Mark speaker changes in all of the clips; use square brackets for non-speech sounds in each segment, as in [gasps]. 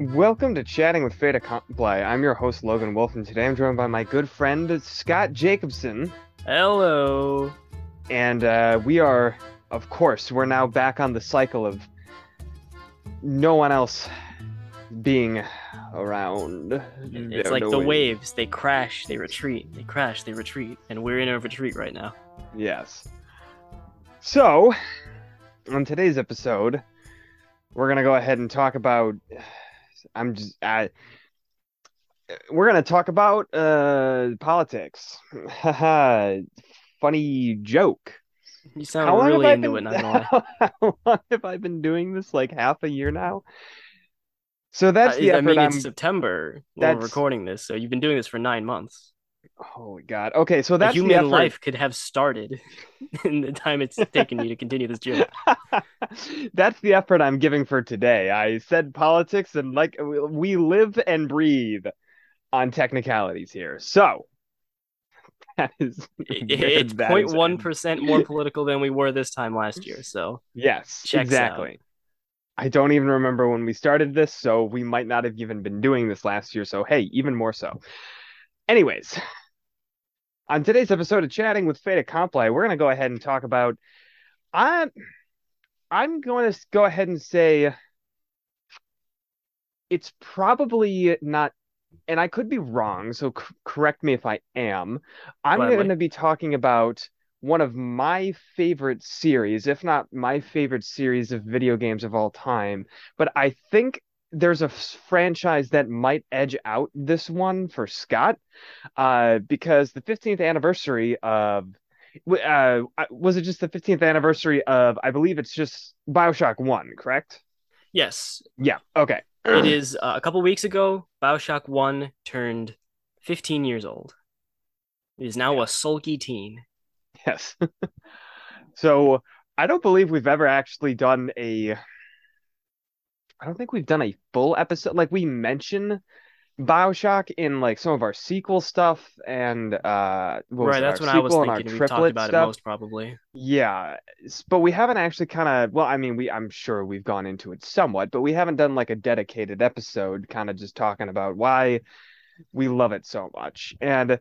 Speaker 1: Welcome to Chatting with Fata Comply. I'm your host, Logan Wolf, and today I'm joined by my good friend, Scott Jacobson.
Speaker 2: Hello.
Speaker 1: And uh, we are, of course, we're now back on the cycle of no one else being around.
Speaker 2: It's like the waves. They crash, they retreat. They crash, they retreat. And we're in a retreat right now.
Speaker 1: Yes. So, on today's episode, we're gonna go ahead and talk about. I'm just. I, we're gonna talk about uh politics. [laughs] Funny joke.
Speaker 2: You sound really into
Speaker 1: been,
Speaker 2: it, not. [laughs]
Speaker 1: How long have I been doing this? Like half a year now. So that's the
Speaker 2: I
Speaker 1: effort
Speaker 2: mean,
Speaker 1: I'm.
Speaker 2: it's September we're recording this, so you've been doing this for nine months.
Speaker 1: Oh Holy God. Okay, so that
Speaker 2: human
Speaker 1: effort.
Speaker 2: life could have started [laughs] in the time it's taken you to continue this joke. [laughs]
Speaker 1: That's the effort I'm giving for today. I said politics and like we- live and breathe on technicalities here. So [laughs] that is
Speaker 2: it's
Speaker 1: bad
Speaker 2: 0.1 more political than we were this time last year. So
Speaker 1: Yes, exactly. I don't even remember when we started this, so we might not have even been doing this last year. So hey, even more so. Anyways, on today's episode of Chatting with Fata Comply, we're gonna go ahead and talk about. I'm I'm going to go ahead and say it's probably not, and I could be wrong, so c- correct me if I am. I'm going to be talking about one of my favorite series, if not my favorite series of video games of all time. But I think there's a franchise that might edge out this one for Scott, uh, because the 15th anniversary of uh, was it just the 15th anniversary of I believe it's just BioShock 1, correct?
Speaker 2: yes,
Speaker 1: Yeah. Okay.
Speaker 2: it is uh, a couple weeks ago. Bioshock One turned 15 years old. It is now a sulky teen.
Speaker 1: Yes. [laughs] So I don't believe we've ever actually done a. I don't think we've done a full episode. Like we mention BioShock in like some of our sequel stuff and uh
Speaker 2: right, that's what I was thinking. We've talked about
Speaker 1: stuff.
Speaker 2: it most probably.
Speaker 1: Yeah, but we haven't actually kind of, well, I mean, we I'm sure we've gone into it somewhat, but we haven't done like a dedicated episode kind of just talking about why we love it so much. And
Speaker 2: Well,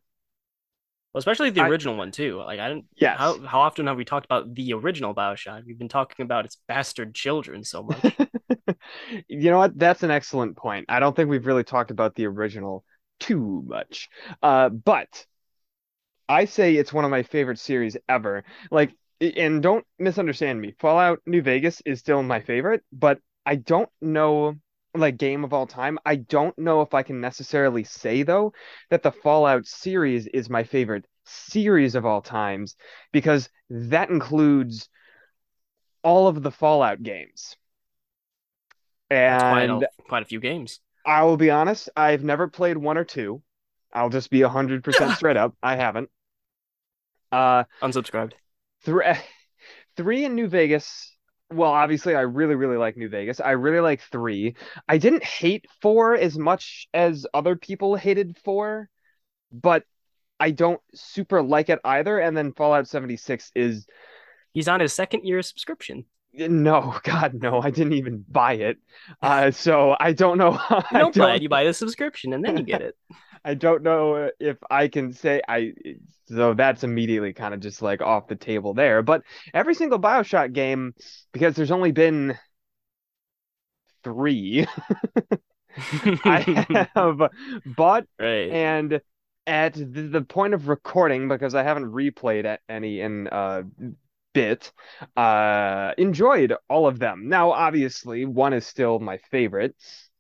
Speaker 2: especially the
Speaker 1: I-
Speaker 2: original one too. Like I didn't.
Speaker 1: yes,
Speaker 2: How how often have we talked about the original Bioshock? We've been talking about its bastard children so much. [laughs] [laughs]
Speaker 1: you know what? That's an excellent point. I don't think we've really talked about the original too much. Uh, but I say it's one of my favorite series ever. Like, and don't misunderstand me. Fallout New Vegas is still my favorite, but I don't know, like, game of all time. I don't know if I can necessarily say, though, that the Fallout series is my favorite series of all times because that includes all of the Fallout games.
Speaker 2: That's quite
Speaker 1: And
Speaker 2: a, quite a few games.
Speaker 1: I will be honest, I've never played one or two. I'll just be 100% [laughs] straight up. I haven't. Uh,
Speaker 2: Unsubscribed.
Speaker 1: three, [laughs] three in New Vegas. Well, obviously, I really, really like New Vegas. I really like three. I didn't hate four as much as other people hated four, but I don't super like it either. And then Fallout 76 is
Speaker 2: He's on his second year subscription.
Speaker 1: No, [laughs] God, no, I didn't even buy it. Uh, so I don't know. [laughs] [laughs]
Speaker 2: You don't buy
Speaker 1: don't
Speaker 2: it. You buy the subscription and then you get it.
Speaker 1: I don't know if I can say I so that's immediately kind of just like off the table there. But every single BioShock game, because there's only been three, I have bought
Speaker 2: right.
Speaker 1: and at the, point of recording, because I haven't replayed any in a bit, uh, enjoyed all of them. Now, obviously, one is still my favorite.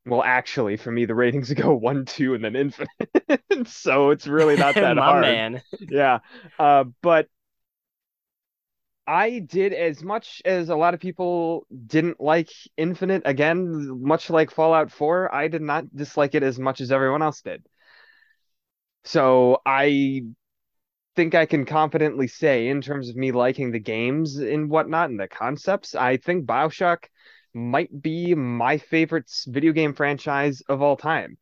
Speaker 1: Well, actually, for me, the ratings [laughs] go one, two, and then infinite. [laughs] so it's really not [laughs] that
Speaker 2: My
Speaker 1: hard.
Speaker 2: man.
Speaker 1: Yeah. Uh, but I did as much as a lot of people didn't like Infinite. Again, much like Fallout 4, I did not dislike it as much as everyone else did. So I think I can confidently say, in terms of me liking the games and whatnot and the concepts, I think BioShock might be my favorite video game franchise of all time.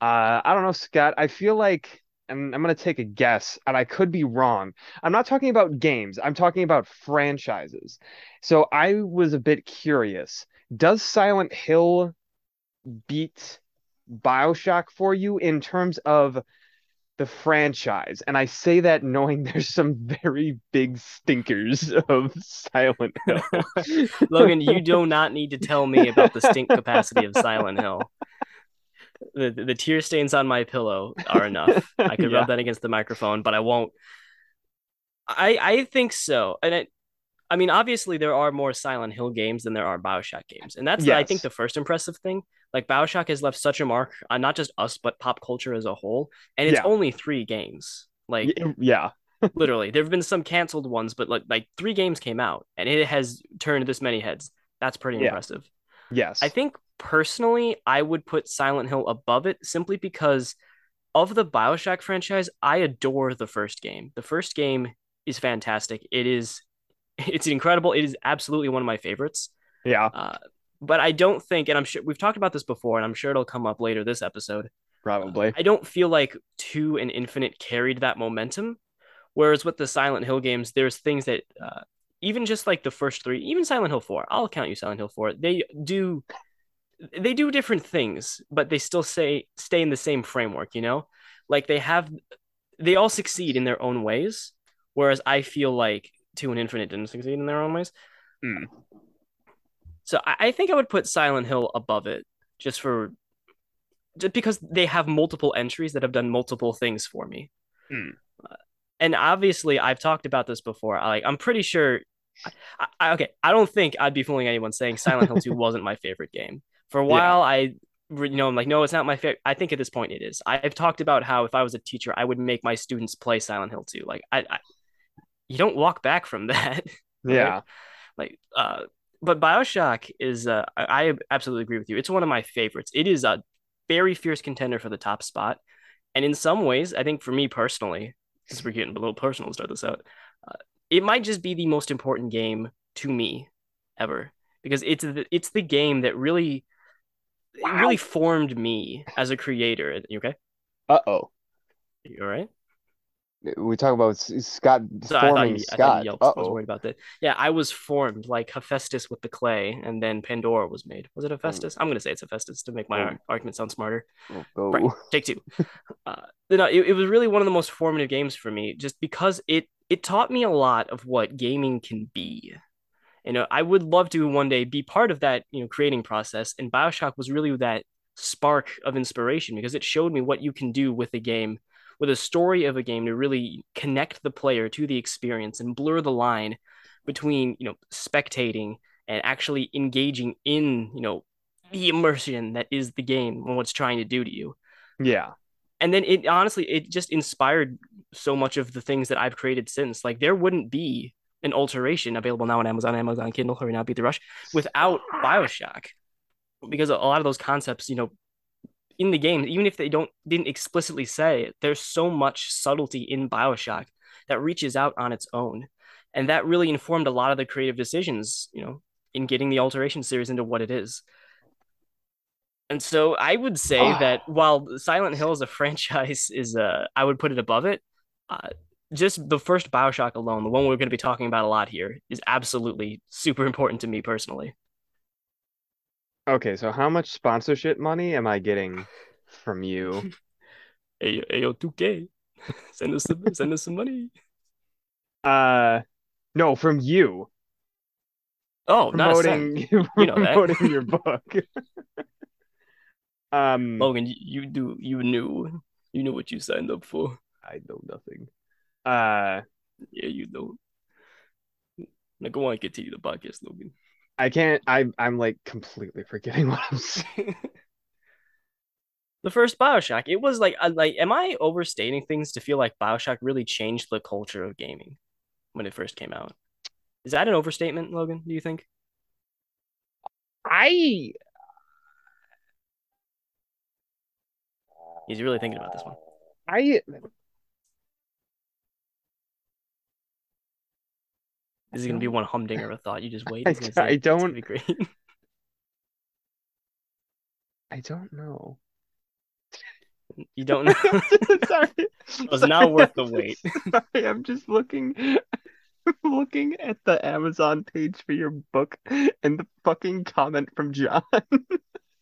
Speaker 1: Uh, I don't know, Scott. I feel like, and I'm going to take a guess, and I could be wrong. I'm not talking about games, I'm talking about franchises. So I was a bit curious. Does Silent Hill beat BioShock for you in terms of the franchise. And I say that knowing [laughs] there's some very big stinkers of Silent Hill. [laughs]
Speaker 2: Logan, you do not need to tell me about the stink capacity of Silent Hill. The, the, tear stains on my pillow are enough. I could [laughs]
Speaker 1: Yeah.
Speaker 2: rub that against the microphone, but I won't. I I think so. And it, I mean, obviously there are more Silent Hill games than there are BioShock games. And that's I think the first impressive thing. Like BioShock has left such a mark on not just us but pop culture as a whole. And it's
Speaker 1: Yeah.
Speaker 2: only 3 games. Like
Speaker 1: yeah. [laughs]
Speaker 2: literally there have been some canceled ones but like like three games came out and it has turned this many heads that's pretty
Speaker 1: Yeah.
Speaker 2: impressive
Speaker 1: Yes.
Speaker 2: i think personally i would put silent hill above it simply because of the bioshock franchise i adore the first game the first game is fantastic it is [laughs] it's incredible it is absolutely one of my favorites
Speaker 1: yeah,
Speaker 2: uh, but i don't think and i'm sure we've talked about this before and i'm sure it'll come up later this episode
Speaker 1: probably.
Speaker 2: I don't feel like 2 and Infinite carried that momentum. Whereas with the Silent Hill games, there's things that uh, even just like the first three, even Silent Hill 4, I'll count you Silent Hill 4, they do they do different things, but they still say stay in the same framework, you know? Like they have they all succeed in their own ways. Whereas I feel like 2 and Infinite didn't succeed in their own ways.
Speaker 1: Hmm.
Speaker 2: So I, I think I would put Silent Hill above it just for just because they have multiple entries that have done multiple things for me.
Speaker 1: Hmm.
Speaker 2: Uh, and obviously, I've talked about this before. I, like, I'm pretty sure. I, I, okay, I don't think I'd be fooling anyone saying Silent Hill 2 [laughs] wasn't my favorite game. For a
Speaker 1: Yeah.
Speaker 2: while, I, you know, I'm like, no, it's not my favorite. I think at this point it is. I've talked about how if I was a teacher, I would make my students play Silent Hill 2. Like, I, I you don't walk back from [laughs] that. right?
Speaker 1: Yeah.
Speaker 2: like uh but bioshock is uh I, absolutely agree with you. It's one of my favorites. It is a very fierce contender for the top spot. And in some ways i think for me personally since we're getting a little personal to start this out uh, it might just be the most important game to me ever because it's the, it's the game that really
Speaker 1: Wow.
Speaker 2: really formed me as a creator. You okay?
Speaker 1: Uh oh.
Speaker 2: you all right
Speaker 1: We talk about Scott
Speaker 2: So
Speaker 1: forming
Speaker 2: I
Speaker 1: Scott.
Speaker 2: you yelped.
Speaker 1: Uh
Speaker 2: I was
Speaker 1: oh.
Speaker 2: worried about that. Yeah, I was formed like Hephaestus with the clay, and then Pandora was made. Was it Hephaestus? I'm gonna say it's Hephaestus to make my
Speaker 1: Oh.
Speaker 2: ar- argument sound smarter.
Speaker 1: Go.
Speaker 2: Right. Take two. [laughs] uh, no, it, it was really one of the most formative games for me, just because it it taught me a lot of what gaming can be. You know, I would love to one day be part of that, you know, creating process. And Bioshock was really that spark of inspiration because it showed me what you can do with a game, with a story of a game to really connect the player to the experience and blur the line between, you know, spectating and actually engaging in, you know, the immersion that is the game and what's trying to do to you
Speaker 1: Yeah.
Speaker 2: and then it honestly it just inspired so much of the things that I've created since. Like there wouldn't be an alteration available now on Amazon, Amazon Kindle, hurry now, beat the rush, without Bioshock, because a lot of those concepts, you know, in the game, even if they don't didn't explicitly say it, there's so much subtlety in Bioshock that reaches out on its own, and that really informed a lot of the creative decisions, you know, in getting the Alteration series into what it is. And so I would say
Speaker 1: Ah.
Speaker 2: that while Silent Hill as a [laughs] franchise is, uh, I would put it above it. Uh, just the first Bioshock alone, the one we're going to be talking about a lot here, is absolutely super important to me personally.
Speaker 1: Okay, so how much sponsorship money am I getting from you? [laughs]
Speaker 2: Hey, hey, yo, 2K, [laughs] send us some, send us some money.
Speaker 1: Uh, no, from you
Speaker 2: Oh, not a
Speaker 1: promoting
Speaker 2: You know that.
Speaker 1: promoting your [laughs] book. Um,
Speaker 2: Logan, you, you do, you knew, you knew what you signed up for.
Speaker 1: I know nothing. Uh,
Speaker 2: Yeah, you know. Now go on, and continue the podcast, Logan.
Speaker 1: I can't. I'm I'm like completely forgetting [laughs] what I'm saying.
Speaker 2: the first Bioshock, it was like, like, am I overstating things to feel like Bioshock really changed the culture of gaming when it first came out? Is that an overstatement, Logan? Do you think?
Speaker 1: I
Speaker 2: He's really thinking about this one.
Speaker 1: I
Speaker 2: This is gonna be one humdinger of a thought. You just wait. [laughs]
Speaker 1: I-
Speaker 2: say-
Speaker 1: I don't-
Speaker 2: be great.
Speaker 1: I don't know. [laughs]
Speaker 2: you don't [laughs] know.
Speaker 1: Sorry.
Speaker 2: was not worth the wait.
Speaker 1: Sorry, I'm just looking looking at the Amazon page for your book and the fucking comment from John.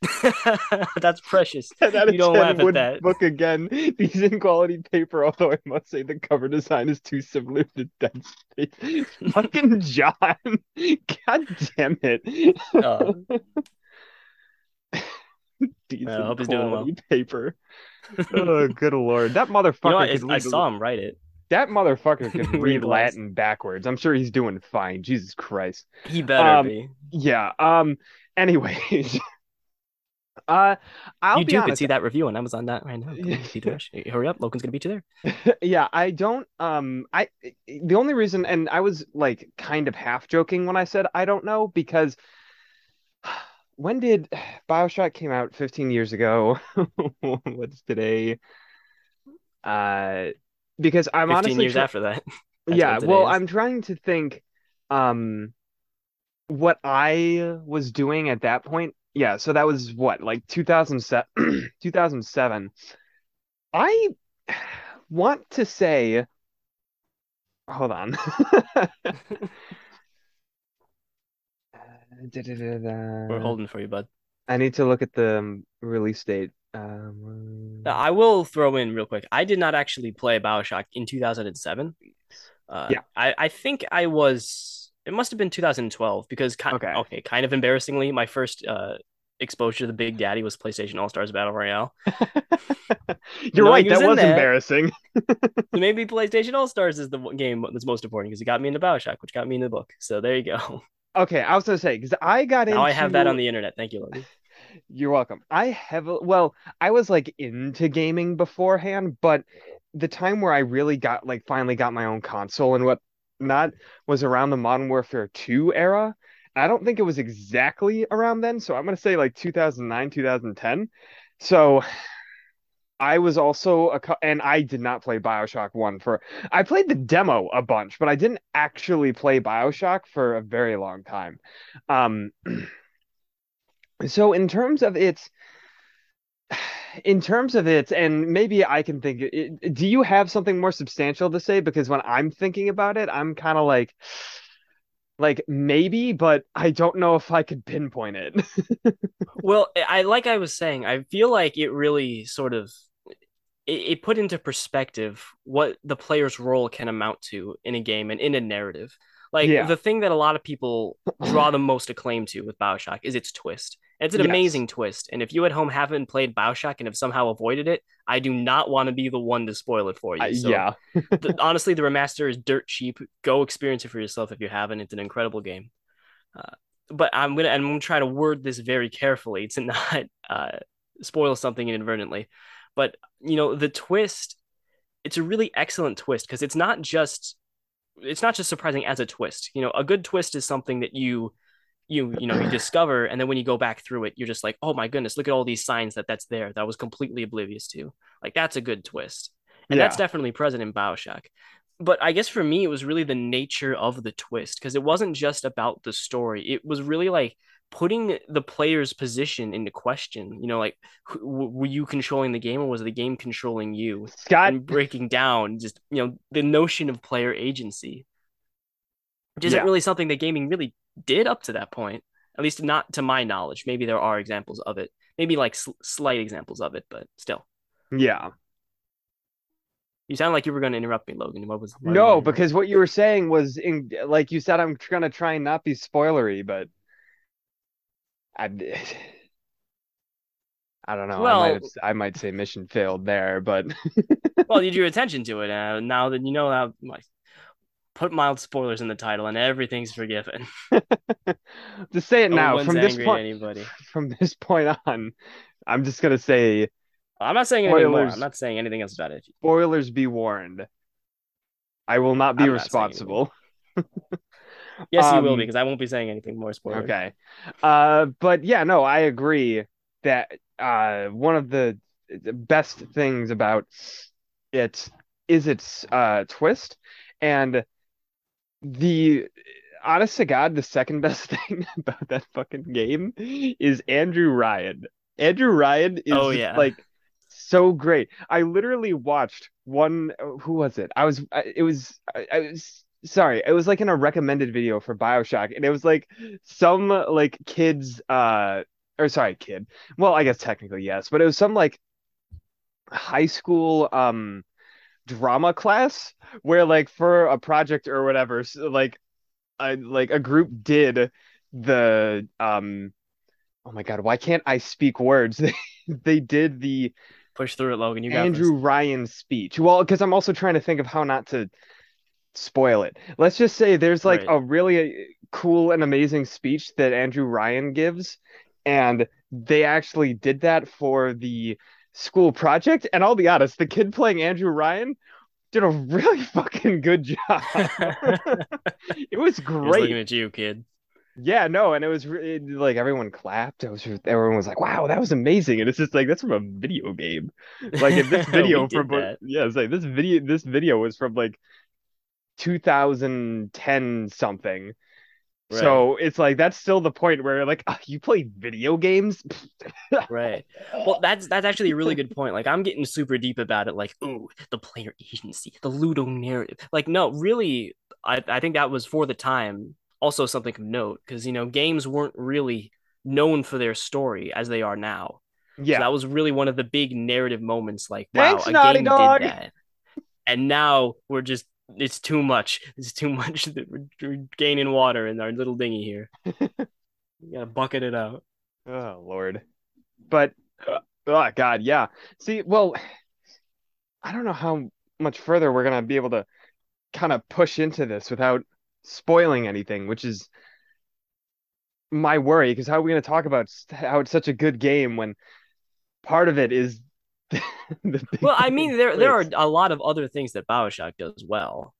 Speaker 1: [laughs]
Speaker 2: That's precious.
Speaker 1: 10 out of
Speaker 2: You don't
Speaker 1: 10
Speaker 2: laugh at that.
Speaker 1: book again. Decent quality paper, although I must say the cover design is too similar to Dead Space. [laughs] Fucking John. God damn it.
Speaker 2: Uh, [laughs]
Speaker 1: Decent
Speaker 2: I hope he's doing well.
Speaker 1: paper. Oh, good lord. That motherfucker
Speaker 2: you know, what? I, saw him write it.
Speaker 1: that motherfucker can read
Speaker 2: Read.
Speaker 1: Latin backwards. I'm sure he's doing fine. Jesus Christ.
Speaker 2: He better
Speaker 1: Um,
Speaker 2: be.
Speaker 1: Yeah. Um. Anyways, uh, I'll
Speaker 2: you
Speaker 1: be
Speaker 2: too
Speaker 1: honest.
Speaker 2: could see that review on Amazon that right now. Come see the. Hurry up, Logan's gonna beat you there. [laughs]
Speaker 1: yeah, I don't. Um, I the only reason, and I was like kind of half joking when I said I don't know because [sighs] when did [sighs] Bioshock came out? 15 years ago. [laughs] What's today? Uh, because I'm
Speaker 2: 15
Speaker 1: honestly
Speaker 2: years
Speaker 1: try-
Speaker 2: after that. [laughs]
Speaker 1: Yeah, well,
Speaker 2: is.
Speaker 1: I'm trying to think um what I was doing at that point. Yeah, so that was what, like 2007 [clears throat] 2007. I want to say hold on. [laughs]
Speaker 2: We're holding for you, bud.
Speaker 1: I need to look at the um, release date. Um,
Speaker 2: I will throw in real quick. I did not actually play Bioshock in 2007. Uh,
Speaker 1: Yeah.
Speaker 2: I, I think I was. It must have been 2012 because ki-
Speaker 1: Okay.
Speaker 2: okay, kind of embarrassingly, my first uh, exposure to the Big Daddy was PlayStation All Stars Battle Royale. [laughs]
Speaker 1: You're
Speaker 2: knowing
Speaker 1: right,
Speaker 2: was
Speaker 1: that was
Speaker 2: there.
Speaker 1: embarrassing. [laughs]
Speaker 2: Maybe PlayStation All Stars is the game that's most important because it got me into Bioshock, which got me into the book. So there you go.
Speaker 1: Okay, I was gonna say because I got into
Speaker 2: Now I have that on the internet. Thank you, Logan. [laughs]
Speaker 1: You're welcome. I have, well, I was like into gaming beforehand, but the time where I really got like finally got my own console and whatnot was around the Modern Warfare 2 era. I don't think it was exactly around then, so I'm gonna say like 2009, 2010. So I was also a, and I did not play BioShock 1 for, I played the demo a bunch, but I didn't actually play BioShock for a very long time. Um, [clears throat] so in terms of its in terms of it and maybe i can think it, do you have something more substantial to say because when i'm thinking about it i'm kind of like like maybe but i don't know if i could pinpoint it [laughs]
Speaker 2: Well, I like I was saying, I feel like it really sort of it, it put into perspective what the player's role can amount to in a game and in a narrative. Like
Speaker 1: Yeah.
Speaker 2: the thing that a lot of people draw the most acclaim to with BioShock is its twist. It's an
Speaker 1: Yes.
Speaker 2: amazing twist. And if you at home haven't played BioShock and have somehow avoided it, I do not want to be the one to spoil it for you. So
Speaker 1: yeah
Speaker 2: the, [laughs] honestly, the remaster is dirt cheap. Go experience it for yourself if you haven't. It's an incredible game. Uh, but I'm gonna and I'm gonna try to word this very carefully to [laughs] not uh, spoil something inadvertently. But you know, the twist, it's a really excellent twist because it's not just it's not just surprising as a twist. You know, a good twist is something that you you you know you discover and then when you go back through it you're just like oh my goodness look at all these signs that that's there that I was completely oblivious to like that's a good twist and
Speaker 1: Yeah.
Speaker 2: that's definitely present in Bioshock. But I guess for me, it was really the nature of the twist because it wasn't just about the story. It was really like putting the player's position into question. You know, like wh- were you controlling the game or was the game controlling you?
Speaker 1: scott
Speaker 2: And breaking down just you know the notion of player agency, which isn't
Speaker 1: Yeah.
Speaker 2: really something that gaming really did up to that point. At least not to my knowledge. Maybe there are examples of it. Maybe like sl- slight examples of it, but still.
Speaker 1: yeah
Speaker 2: You sound like you were going to interrupt me, Logan. What was?
Speaker 1: no because what you were saying was in like you said i'm gonna try and not be spoilery but i I don't know. I
Speaker 2: Well-
Speaker 1: might have, I might say mission failed there, but
Speaker 2: well, you drew attention to it. Uh, now that you know how, like, put mild spoilers in the title, and everything's forgiven. [laughs]
Speaker 1: to say it
Speaker 2: No
Speaker 1: now from this point
Speaker 2: anybody. [laughs]
Speaker 1: from this point on, I'm just gonna say
Speaker 2: I'm not saying anything more. I'm not saying anything else about it.
Speaker 1: spoilers be warned. I will not be
Speaker 2: I'm not saying
Speaker 1: responsible. [laughs]
Speaker 2: Yes, you will
Speaker 1: Um,
Speaker 2: be, because I won't be saying anything more spoiler.
Speaker 1: Okay. Uh, but yeah, no, I agree that uh, one of the the best things about it is its uh, twist, and the honest to God, the second best [laughs] thing about that fucking game is Andrew Ryan. Andrew Ryan is
Speaker 2: Oh, yeah.
Speaker 1: like so great. I literally watched one. Who was it? I was. It was. I, I was. Sorry, it was like in a recommended video for BioShock, and it was like some like kids uh or sorry, kid. Well, I guess technically yes, but it was some like high school um drama class where like for a project or whatever, so, like I like a group did the um oh my God, why can't I speak words? They [laughs] they did the
Speaker 2: Push through it, Logan. You got
Speaker 1: Andrew
Speaker 2: this.
Speaker 1: Ryan speech. Well, because I'm also trying to think of how not to spoil it. Let's just say there's like
Speaker 2: Right.
Speaker 1: a really uh, cool and amazing speech that Andrew Ryan gives, and they actually did that for the school project. And I'll be honest, the kid playing Andrew Ryan did a really [laughs] fucking good job. [laughs] It was
Speaker 2: He was looking
Speaker 1: great.
Speaker 2: at you, kid.
Speaker 1: Yeah, no, and it was like everyone clapped. It was everyone was like, "Wow, that was amazing!" And it's just like that's from a video game. Like if this [laughs] video from
Speaker 2: that.
Speaker 1: yeah, it's like this video this video was from like 2010 something.
Speaker 2: Right.
Speaker 1: So it's like that's still the point where like "Ah, you play video games. [laughs]
Speaker 2: Right. Well, that's that's actually a really good point. Like I'm getting super deep about it. Like, ooh, the player agency, the Ludo narrative. Like, no, really, I I think that was for the time also something of note because you know games weren't really known for their story as they are now. So
Speaker 1: Yeah,
Speaker 2: that was really one of the big narrative moments. Like, wow,
Speaker 1: thanks,
Speaker 2: a game
Speaker 1: Dog.
Speaker 2: did that, and now we're just. It's too much. It's too [laughs] much. We're gaining water in our little dinghy here. [laughs] You gotta bucket it out.
Speaker 1: Oh Lord, but uh, oh God, yeah. See, well, [sighs] I don't know how much further we're gonna be able to kind of push into this without spoiling anything, which is my worry. Because how are we gonna talk about how it's such a good game when part of it is [laughs] the
Speaker 2: Well, I mean, there there are a lot of other things that BioShock does well.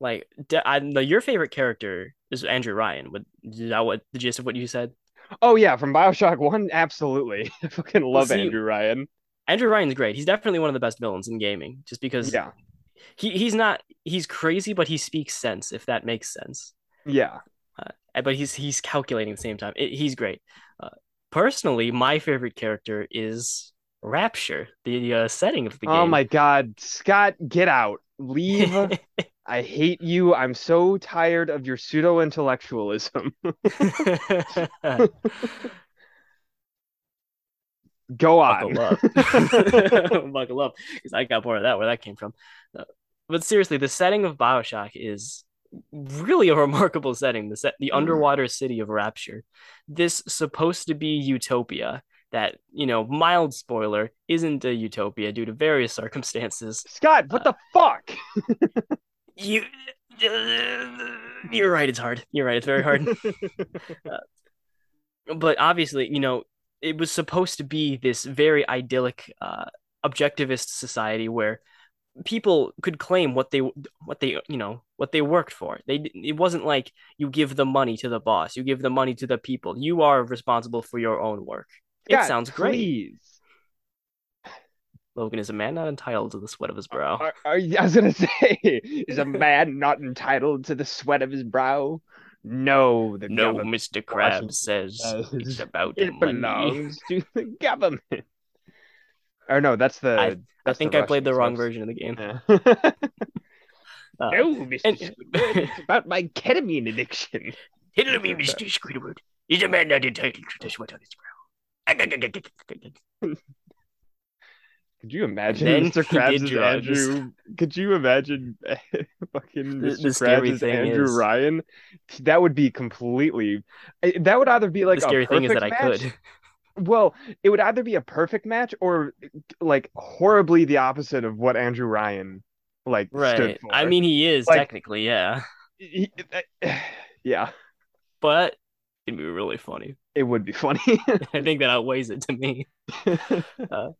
Speaker 2: Like, I, the, your favorite character is Andrew Ryan. Would is that? What the gist of what you said?
Speaker 1: Oh yeah, from BioShock One, absolutely. [laughs] I fucking love
Speaker 2: see,
Speaker 1: Andrew Ryan.
Speaker 2: Andrew Ryan's great. He's definitely one of the best villains in gaming, just because
Speaker 1: Yeah,
Speaker 2: he he's not he's crazy, but he speaks sense, if that makes sense.
Speaker 1: yeah.
Speaker 2: Uh, but he's he's calculating at the same time. It, he's great. Uh, personally, my favorite character is Rapture, the uh, setting of the game.
Speaker 1: Oh my God, Scott, get out. Leave. [laughs] I hate you. I'm so tired of your pseudo intellectualism. [laughs] Go on.
Speaker 2: buckle up. [laughs] buckle up. Because I got bored of that, where that came from. Uh, but seriously, the setting of Bioshock is really a remarkable setting. The set, the underwater city of Rapture. This supposed to be utopia that, you know, mild spoiler, isn't a utopia due to various [laughs] circumstances.
Speaker 1: Scott, what
Speaker 2: Uh,
Speaker 1: the fuck? [laughs]
Speaker 2: you you're right, it's hard. You're right, it's very hard. [laughs] but obviously, you know, it was supposed to be this very idyllic uh, objectivist society where people could claim what they what they you know what they worked for. They it wasn't like you give the money to the boss, you give the money to the people. You are responsible for your own work. It sounds great.
Speaker 1: please.
Speaker 2: Logan is a man not entitled to the sweat of his brow.
Speaker 1: Are, are, I was gonna [laughs] say, is a man not entitled to the sweat of his brow? No, the
Speaker 2: No, Mr. Krabs says it's about
Speaker 1: it
Speaker 2: money.
Speaker 1: belongs to the government. Or no, that's the.
Speaker 2: I- I
Speaker 1: that's the
Speaker 2: think I played the wrong version of the game.
Speaker 1: Yeah. [laughs]
Speaker 2: Uh,
Speaker 1: no, Mr.
Speaker 2: and-
Speaker 1: Squidward, it's about my ketamine addiction. [laughs]
Speaker 2: Tell me, Mr. Squidward, is a man not entitled to the sweat on his brow?
Speaker 1: Could you imagine
Speaker 2: then
Speaker 1: Mr. Krabs. Andrew? Could you imagine [laughs] fucking
Speaker 2: The-
Speaker 1: Mr.
Speaker 2: the
Speaker 1: Krabs as Andrew
Speaker 2: is-
Speaker 1: Ryan? That would be completely. That would either be like
Speaker 2: the
Speaker 1: a
Speaker 2: scary thing is that
Speaker 1: perfect
Speaker 2: I
Speaker 1: match.
Speaker 2: could.
Speaker 1: Well, it would either be a perfect match or like horribly the opposite of what Andrew Ryan like stood
Speaker 2: Right.
Speaker 1: for.
Speaker 2: I mean, he is
Speaker 1: Like-
Speaker 2: technically, yeah.
Speaker 1: He- eh, [sighs] yeah,
Speaker 2: But it'd be really funny.
Speaker 1: it would be funny. [laughs]
Speaker 2: I think that outweighs it to me. [laughs]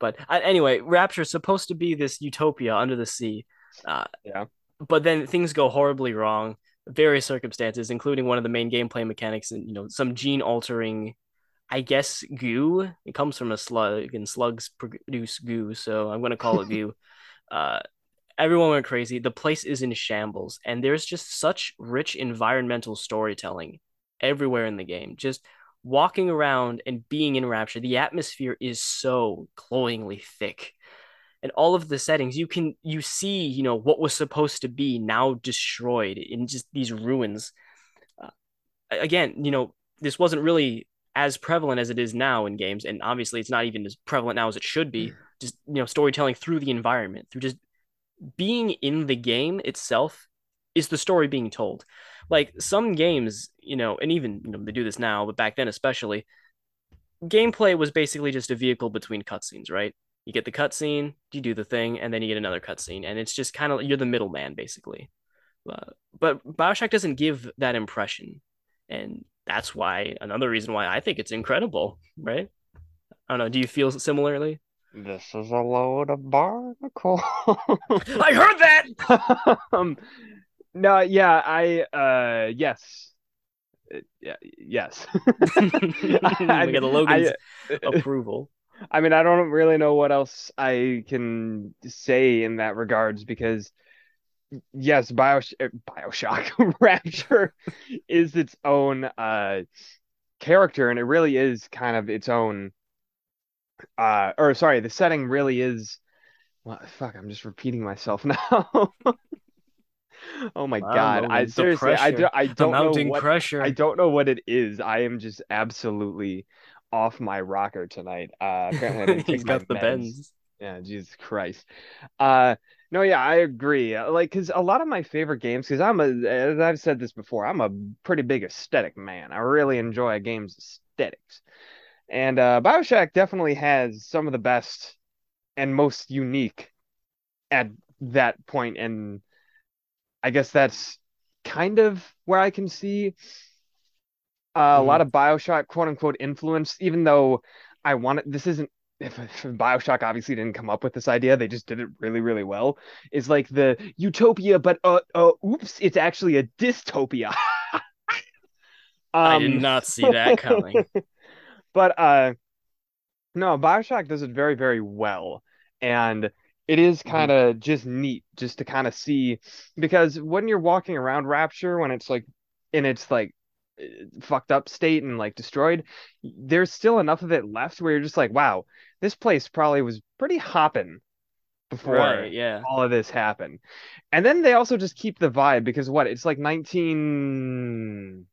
Speaker 2: But uh, anyway, Rapture's supposed to be this utopia under the sea. Uh,
Speaker 1: Yeah.
Speaker 2: But then things go horribly wrong. Various circumstances, including one of the main gameplay mechanics, and you know some gene altering. I guess goo. It comes from a slug, and slugs produce goo, so I'm gonna call it [laughs] goo. Uh, everyone went crazy. The place is in shambles, and there's just such rich environmental storytelling everywhere in the game. Just walking around and being in Rapture, the atmosphere is so cloyingly thick. And all of the settings, you can you see, you know, what was supposed to be now destroyed in just these ruins. Uh, again, you know, this wasn't really as prevalent as it is now in games, and obviously it's not even as prevalent now as it should be. Just you know, storytelling through the environment, through just being in the game itself is the story being told. Like some games, you know, and even you know they do this now, but back then especially, gameplay was basically just a vehicle between cutscenes, right? You get the cutscene, you do the thing, and then you get another cutscene, and it's just kind of you're the middleman basically. Uh, but Bioshock doesn't give that impression, and that's why another reason why I think it's incredible, right? I don't know. Do you feel similarly?
Speaker 1: This is a load of barnacle. [laughs]
Speaker 2: I heard that. [laughs]
Speaker 1: um, no, yeah, I uh yes. Uh, yeah, yes. [laughs] [laughs]
Speaker 2: I we got the Logan's I, approval. [laughs]
Speaker 1: I mean, I don't really know what else I can say in that regards because yes, Bios- uh, Bioshock Rapture is its own uh character and it really is kind of its own uh or sorry, the setting really is well, fuck, I'm just repeating myself now. Oh my wow, god! I seriously, I, do, I don't know what
Speaker 2: pressure.
Speaker 1: I don't know what it is. I am just absolutely off my rocker tonight. Uh, apparently, I didn't [laughs] take got the meds. bends. Yeah, Jesus Christ. Uh, no, yeah, I agree. Uh, like, cause a lot of my favorite games, cause I'm a, as I've said this before, I'm a pretty big aesthetic man. I really enjoy a game's aesthetics, and uh, Bioshock definitely has some of the best and most unique at that point and I guess that's kind of where I can see uh, mm-hmm. a lot of Bioshock quote unquote influence, even though I want it. This isn't if, if, Bioshock obviously didn't come up with this idea, they just did it really, really well. Is like the utopia, but uh, uh oops, it's actually a dystopia. um, [laughs]
Speaker 2: I did um, not see that coming. [laughs]
Speaker 1: but uh, no, Bioshock does it very, very well, and it is kind of mm-hmm. just neat just to kind of see because when you're walking around Rapture when it's like in its like fucked up state and like destroyed, there's still enough of it left where you're just like, wow, this place probably was pretty hopping before right, yeah. all of this happened. And then they also just keep the vibe because what it's like 19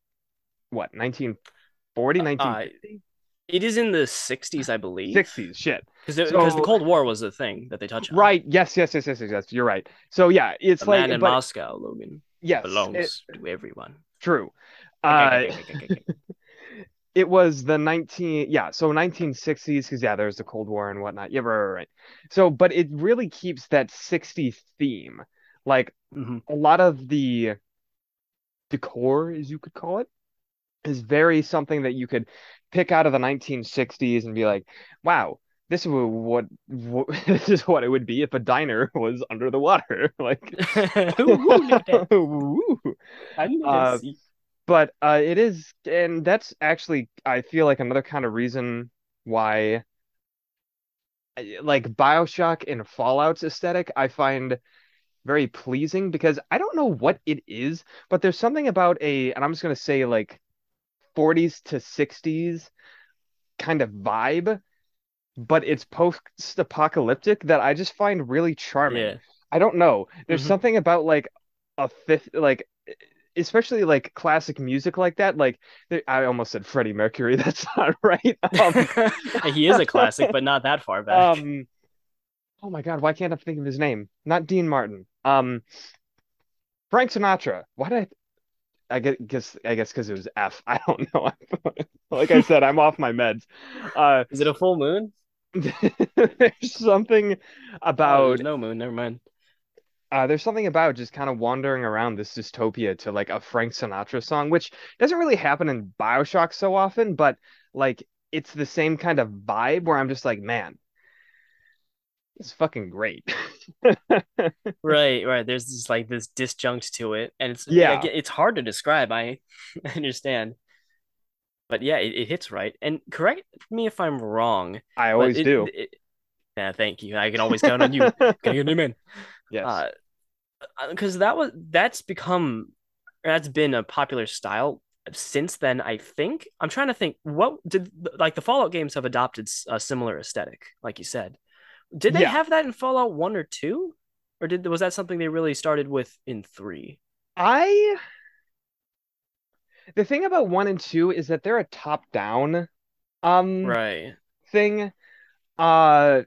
Speaker 1: what 1940 1950 uh,
Speaker 2: it is in the 60s, I believe.
Speaker 1: 60s, shit.
Speaker 2: Because so, the Cold War was the thing that they touch on.
Speaker 1: Right. Yes, yes, yes, yes, yes, yes. You're right. So yeah, it's
Speaker 2: the
Speaker 1: like
Speaker 2: man in but, Moscow, Logan.
Speaker 1: Yes.
Speaker 2: Belongs it, to everyone.
Speaker 1: True. Uh, [laughs] it was the 19 yeah so 1960s because yeah there's the cold war and whatnot yeah right, right, right so but it really keeps that 60s theme like mm-hmm. a lot of the decor as you could call it is very something that you could pick out of the 1960s and be like, wow, this is what, what [laughs] this is what it would be if a diner [laughs] was under the water. [laughs] like, uh, but uh, it is, and that's actually I feel like another kind of reason why, like Bioshock and Fallout's aesthetic, I find very pleasing because I don't know what it is, but there's something about a, and I'm just gonna say like 40s to 60s kind of vibe, but it's post apocalyptic that I just find really charming. Yeah. I don't know. There's mm-hmm. something about like a fifth, like especially like classic music like that. Like I almost said Freddie Mercury. [laughs] That's not right. Um, [laughs]
Speaker 2: he is a classic, but not that far back.
Speaker 1: Um, oh my god, why can't I think of his name? Not Dean Martin. Um, Frank Sinatra. Why did I? I guess I guess because it was F. [laughs] I don't know. like I said, I'm off my meds. Uh,
Speaker 2: Is it a full moon? [laughs]
Speaker 1: there's something about oh,
Speaker 2: no moon. Never mind.
Speaker 1: Uh, there's something about just kind of wandering around this dystopia to like a Frank Sinatra song, which doesn't really happen in Bioshock so often, but like it's the same kind of vibe where I'm just like, man, it's fucking great. [laughs]
Speaker 2: right, right. There's just like this disjunct to it, and it's yeah, like, it's hard to describe. I, [laughs] understand, but yeah, it, it, hits right. And correct me if I'm wrong.
Speaker 1: I always
Speaker 2: it,
Speaker 1: do.
Speaker 2: It, yeah, thank you. I can always count on you. [laughs] Can you him in?
Speaker 1: Yes.
Speaker 2: Because uh, that was that's become that's been a popular style since then. I think I'm trying to think what did like the Fallout games have adopted a similar aesthetic, like you said. Did they yeah. have that in Fallout 1 or 2? Or did was that something they really started with in 3?
Speaker 1: I The thing about 1 and 2 is that they're a top-down um
Speaker 2: Right.
Speaker 1: thing. Uh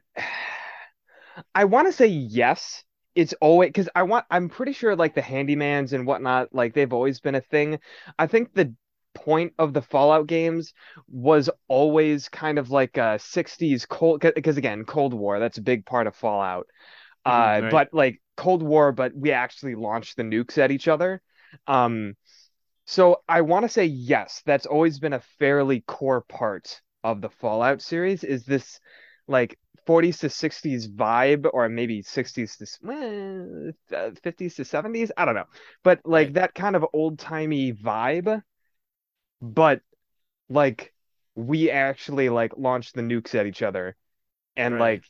Speaker 1: I want to say yes. It's always because I want. I'm pretty sure like the handymans and whatnot, like they've always been a thing. I think the point of the Fallout games was always kind of like a 60s cold because again, Cold War, that's a big part of Fallout.
Speaker 2: Mhm,
Speaker 1: Uh,
Speaker 2: right.
Speaker 1: but like Cold War, but we actually launched the nukes at each other. Um, so I want to say yes, that's always been a fairly core part of the Fallout series is this like 40s to 60s vibe or maybe 60s to uh, 50s to 70s, I don't know. But like
Speaker 2: Right.
Speaker 1: that kind of old-timey vibe, but like we actually like launched the nukes at each other and
Speaker 2: Right.
Speaker 1: like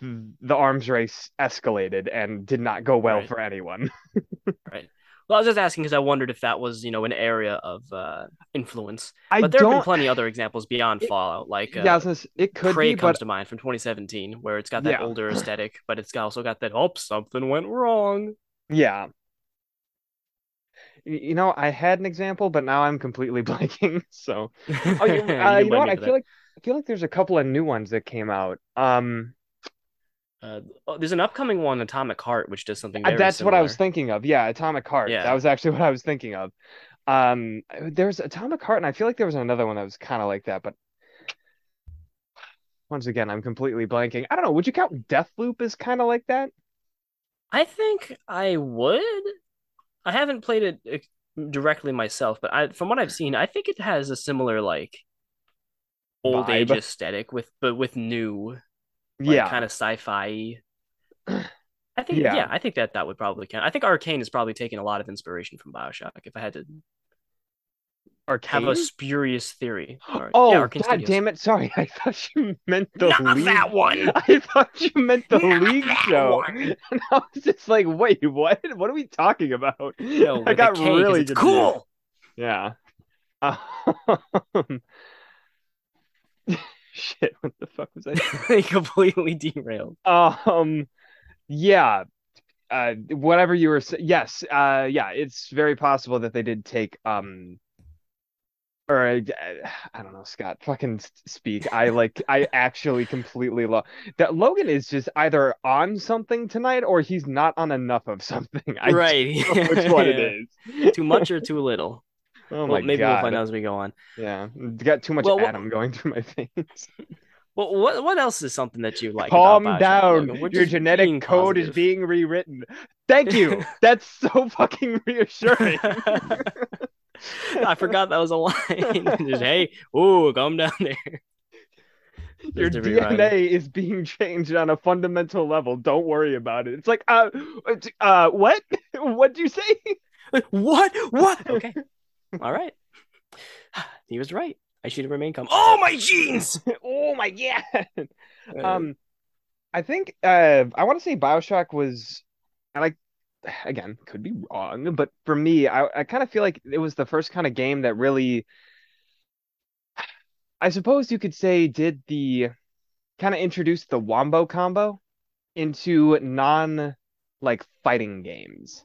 Speaker 1: th the arms race escalated and did not go well
Speaker 2: Right.
Speaker 1: for anyone. [laughs]
Speaker 2: Right. Well, I was just asking because I wondered if that was, you know, an area of uh, influence.
Speaker 1: I
Speaker 2: But there have been
Speaker 1: don't
Speaker 2: plenty other examples beyond
Speaker 1: it,
Speaker 2: Fallout, like
Speaker 1: yeah,
Speaker 2: uh,
Speaker 1: was gonna it could
Speaker 2: Prey
Speaker 1: be,
Speaker 2: comes
Speaker 1: but
Speaker 2: to mind from 2017, where it's got that
Speaker 1: yeah.
Speaker 2: older aesthetic, but it's also got that, oh, something went wrong.
Speaker 1: Yeah. You know, I had an example, but now I'm completely [laughs] blanking. So, oh, you, [laughs] uh, you know what? I feel
Speaker 2: that.
Speaker 1: like I feel like there's a couple of new ones that came out. Um,
Speaker 2: Uh, oh, there's an upcoming one, Atomic Heart, which does something
Speaker 1: uh, that's what I was thinking of. Yeah, Atomic Heart. That was actually [laughs] what I was thinking of. Um, there's Atomic Heart, and I feel like there was another one that was kind of like that, but once again, I'm completely blanking. I don't know. Would you count Deathloop as kind of like that
Speaker 2: I think I would. I haven't played it directly myself, but I, from what I've seen, I think it has a similar like old age aesthetic with but with new like
Speaker 1: Yeah,
Speaker 2: kind of sci-fi. I think
Speaker 1: yeah.
Speaker 2: yeah, I think that that would probably count. I think Arcane is probably taking a lot of inspiration from BioShock. If I had to have a spurious theory, [gasps] or
Speaker 1: Oh,
Speaker 2: Arcane
Speaker 1: God damn it. Sorry. [laughs] [laughs] I thought you meant the
Speaker 2: Not
Speaker 1: League.
Speaker 2: that one.
Speaker 1: I thought you meant the
Speaker 2: Not
Speaker 1: League show.
Speaker 2: one. [laughs]
Speaker 1: And I was just like, wait, what? What are we talking about?
Speaker 2: No,
Speaker 1: I got
Speaker 2: K
Speaker 1: really
Speaker 2: cool.
Speaker 1: Yeah. Um, shit, what the fuck was I saying?
Speaker 2: Completely derailed.
Speaker 1: Um, yeah. Uh, whatever you were saying. Yes. Uh, yeah, it's very possible that they did take, um, or uh, I don't know, Scott, fucking speak. I like, I actually completely love that Logan is just either on something tonight or he's not on enough of something. [laughs] I
Speaker 2: Right.
Speaker 1: which one it [laughs]
Speaker 2: Yeah.
Speaker 1: is.
Speaker 2: Too much or too little? [laughs]
Speaker 1: Oh
Speaker 2: Well,
Speaker 1: my
Speaker 2: maybe we'll find out as we go on.
Speaker 1: Yeah, got too much
Speaker 2: Well, what
Speaker 1: Adam going through my veins.
Speaker 2: well, what what else is something that you like
Speaker 1: Calm down. Your genetic code is being rewritten. Thank you. That's so fucking reassuring. [laughs]
Speaker 2: I forgot that was a line. [laughs] Just hey, ooh, calm down there. [laughs]
Speaker 1: Your
Speaker 2: Just to rewrite it.
Speaker 1: DNA is being changed on a fundamental level. Don't worry about it. It's like, uh, uh, what? What'd you say?
Speaker 2: What? What? Okay. All right. [sighs] He was right. I should have remained calm. Oh, my jeans.
Speaker 1: oh my god.
Speaker 2: Uh,
Speaker 1: Um, I think uh, I want to say BioShock was, and I, [sighs] again, could be wrong, but for me, I, I kind of feel like it was the first kind of game that really, [sighs] I suppose you could say, did the kind of introduce the wombo combo into non like fighting games.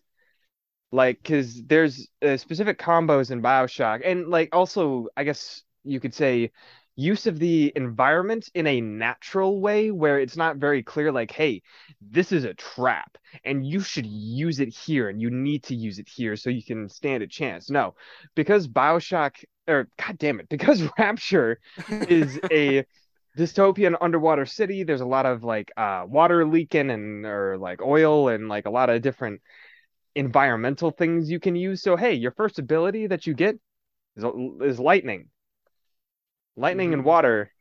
Speaker 1: Like, because there's uh, specific combos in BioShock, and like also, I guess you could say use of the environment in a natural way where it's not very clear, like, hey, this is a trap, and you should use it here, and you need to use it here so you can stand a chance. No, because BioShock, or God damn it, [laughs] because Rapture is a dystopian underwater city. There's a lot of like uh water leaking and or like oil and like a lot of different environmental things you can use. So hey, your first ability that you get is, is lightning. Lightning and
Speaker 2: mhm.
Speaker 1: water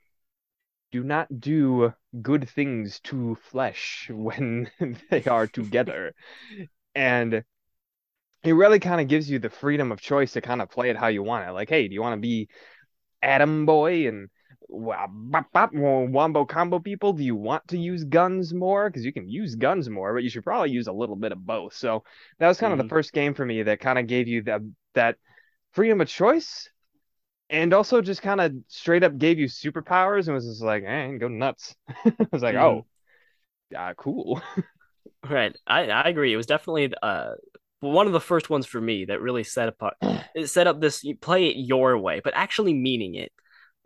Speaker 1: do not do good things to flesh when [laughs] they are together. And it really kind of gives you the freedom of choice to kind of play it how you want it. Like, hey, do you want to be Atom Boy and bop, bop, wombo combo people? Do you want to use guns more? Because you can use guns more, but you should probably use a little bit of both. So that was kind of the first game for me that kind of gave you that that freedom of choice, and also just kind of straight up gave you superpowers and was just like, eh, go nuts. [laughs] I was like,
Speaker 2: Mhm.
Speaker 1: oh, uh, cool. [laughs]
Speaker 2: Right. I I agree. It was definitely uh one of the first ones for me that really set apart [clears throat] it set up this you play it your way, but actually meaning it.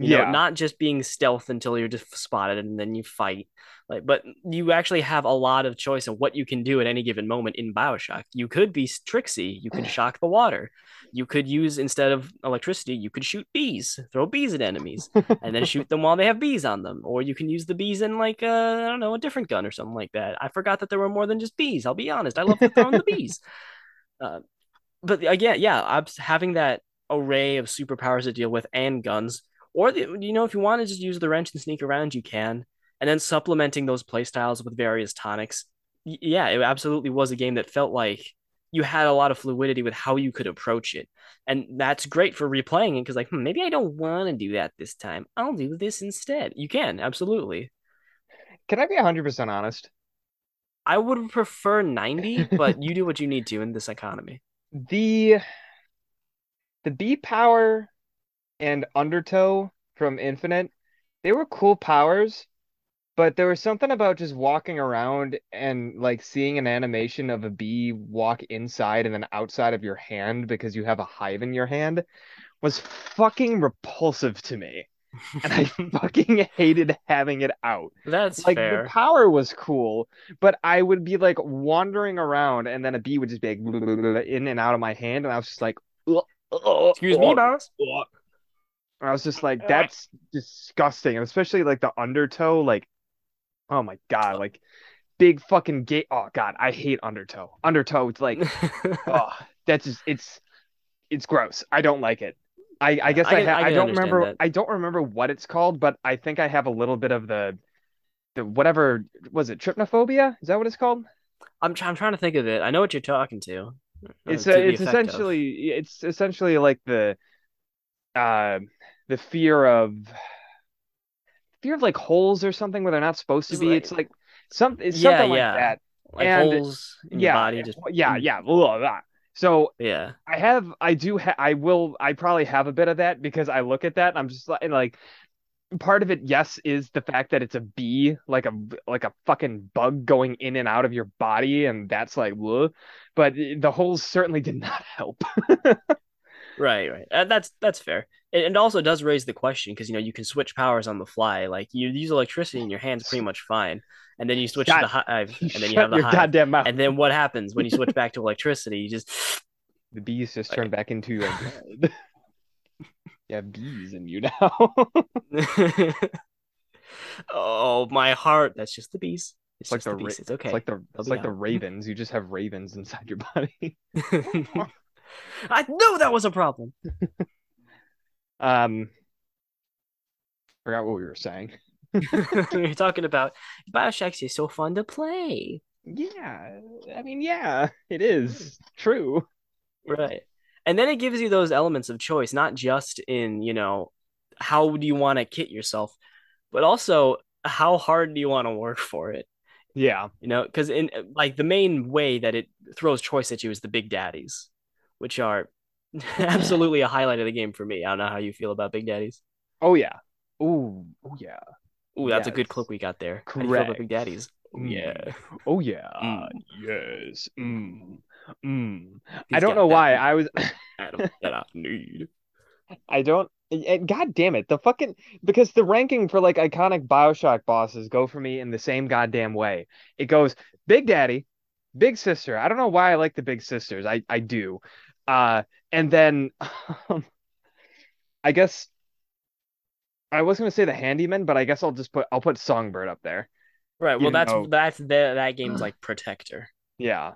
Speaker 2: You know,
Speaker 1: Yeah.
Speaker 2: not just being stealth until you're just spotted and then you fight. Like, but you actually have a lot of choice of what you can do at any given moment in Bioshock. You could be tricksy. You could shock the water. You could use instead of electricity, you could shoot bees, throw bees at enemies, and then shoot them while they have bees on them. Or you can use the bees in like uh, I don't know a different gun or something like that. I forgot that there were more than just bees. I'll be honest. I love throwing the bees. [laughs] Uh, but again, yeah, I'm having that array of superpowers to deal with and guns. Or the, you know, if you want to just use the wrench and sneak around, you can. And then supplementing those playstyles with various tonics. Yeah, it absolutely was a game that felt like you had a lot of fluidity with how you could approach it. And that's great for replaying it because, like, hmm, maybe I don't want to do that this time. I'll do this instead. You can, absolutely.
Speaker 1: Can I be 100% honest?
Speaker 2: I would prefer 90, [laughs] but you do what you need to in this economy.
Speaker 1: The the B power and Undertow from Infinite, they were cool powers, but there was something about just walking around and like seeing an animation of a bee walk inside and then outside of your hand because you have a hive in your hand was fucking repulsive to me. And I [laughs] fucking hated having it out.
Speaker 2: That's
Speaker 1: Like
Speaker 2: fair.
Speaker 1: the power was cool, but I would be like wandering around and then a bee would just be like [laughs] in and out of my hand, and I was just like, "Ugh, ugh,
Speaker 2: Excuse me, boss.
Speaker 1: ugh." I was just like, that's disgusting, and especially like the undertow, like, oh my God, like big fucking gate. Oh God, I hate undertow. Undertow, it's like, [laughs] oh, that's just it's it's gross. I don't like it. I, I guess
Speaker 2: I
Speaker 1: I, ha-
Speaker 2: I
Speaker 1: I don't remember
Speaker 2: that.
Speaker 1: I don't remember what it's called, but I think I have a little bit of the the whatever was it trypnophobia? Is that what it's called?
Speaker 2: I'm, try- I'm trying to think of it. I know what you're talking to. Uh,
Speaker 1: It's uh, it's
Speaker 2: effect of.
Speaker 1: essentially it's essentially like the uh the fear of fear of like holes or something where they're not supposed to be.
Speaker 2: like-
Speaker 1: It's like some it's
Speaker 2: Yeah,
Speaker 1: something
Speaker 2: yeah.
Speaker 1: like that.
Speaker 2: like
Speaker 1: and-
Speaker 2: holes in your
Speaker 1: Yeah,
Speaker 2: body. Just
Speaker 1: yeah, yeah. blah, blah. So
Speaker 2: yeah.
Speaker 1: I have, I do, ha I will, I probably have a bit of that because I look at that and I'm just like, like, part of it, yes, is the fact that it's a bee, like a, like a fucking bug going in and out of your body, and that's like, but the holes certainly did [laughs] not help.
Speaker 2: Right, right. Uh, that's that's fair. It, it also does raise the question because you know you can switch powers on the fly. Like you use electricity in your hands pretty much fine, and then you switch to the hive, uh, [laughs] and then you have the hive.
Speaker 1: goddamn mouth.
Speaker 2: And then what happens when you switch back to electricity? You just [laughs]
Speaker 1: the bees just turn back into [laughs] blood. You have bees in you now.
Speaker 2: oh my heart. That's just the bees. It's
Speaker 1: like the ra-
Speaker 2: It's okay.
Speaker 1: It's like the, it's like the ravens. You just have ravens inside your body.
Speaker 2: I knew that was a problem.
Speaker 1: Um, forgot what we were saying. [laughs] [laughs]
Speaker 2: You're talking about Bioshock is so fun to play.
Speaker 1: Yeah, I mean, yeah, it is true.
Speaker 2: Right. And then it gives you those elements of choice, not just in, you know, how do you want to kit yourself, but also how hard do you want to work for it?
Speaker 1: Yeah,
Speaker 2: You know, because in like the main way that it throws choice at you is the big daddies, which are [laughs] absolutely a highlight of the game for me. I don't know how you feel about big daddies.
Speaker 1: Oh yeah. Ooh, oh yeah.
Speaker 2: Ooh, that's a good clip we got there. How do you feel about
Speaker 1: Correct.
Speaker 2: big daddies?
Speaker 1: Mm.
Speaker 2: yeah.
Speaker 1: Oh yeah.
Speaker 2: Mm.
Speaker 1: Yes. Mm. Mm. I don't know why. I was [laughs]
Speaker 2: Adam that I need.
Speaker 1: I don't and God damn it. The fucking because the ranking for like iconic BioShock bosses go for me in the same goddamn way. It goes Big Daddy, Big Sister. I don't know why I like the Big Sisters. I I do. Uh and then [laughs] I guess I was gonna say the handyman, but I guess I'll just put I'll put Songbird up there.
Speaker 2: Right. Well,
Speaker 1: Even
Speaker 2: that's
Speaker 1: though-
Speaker 2: that's the, that game's [sighs] like protector.
Speaker 1: Yeah.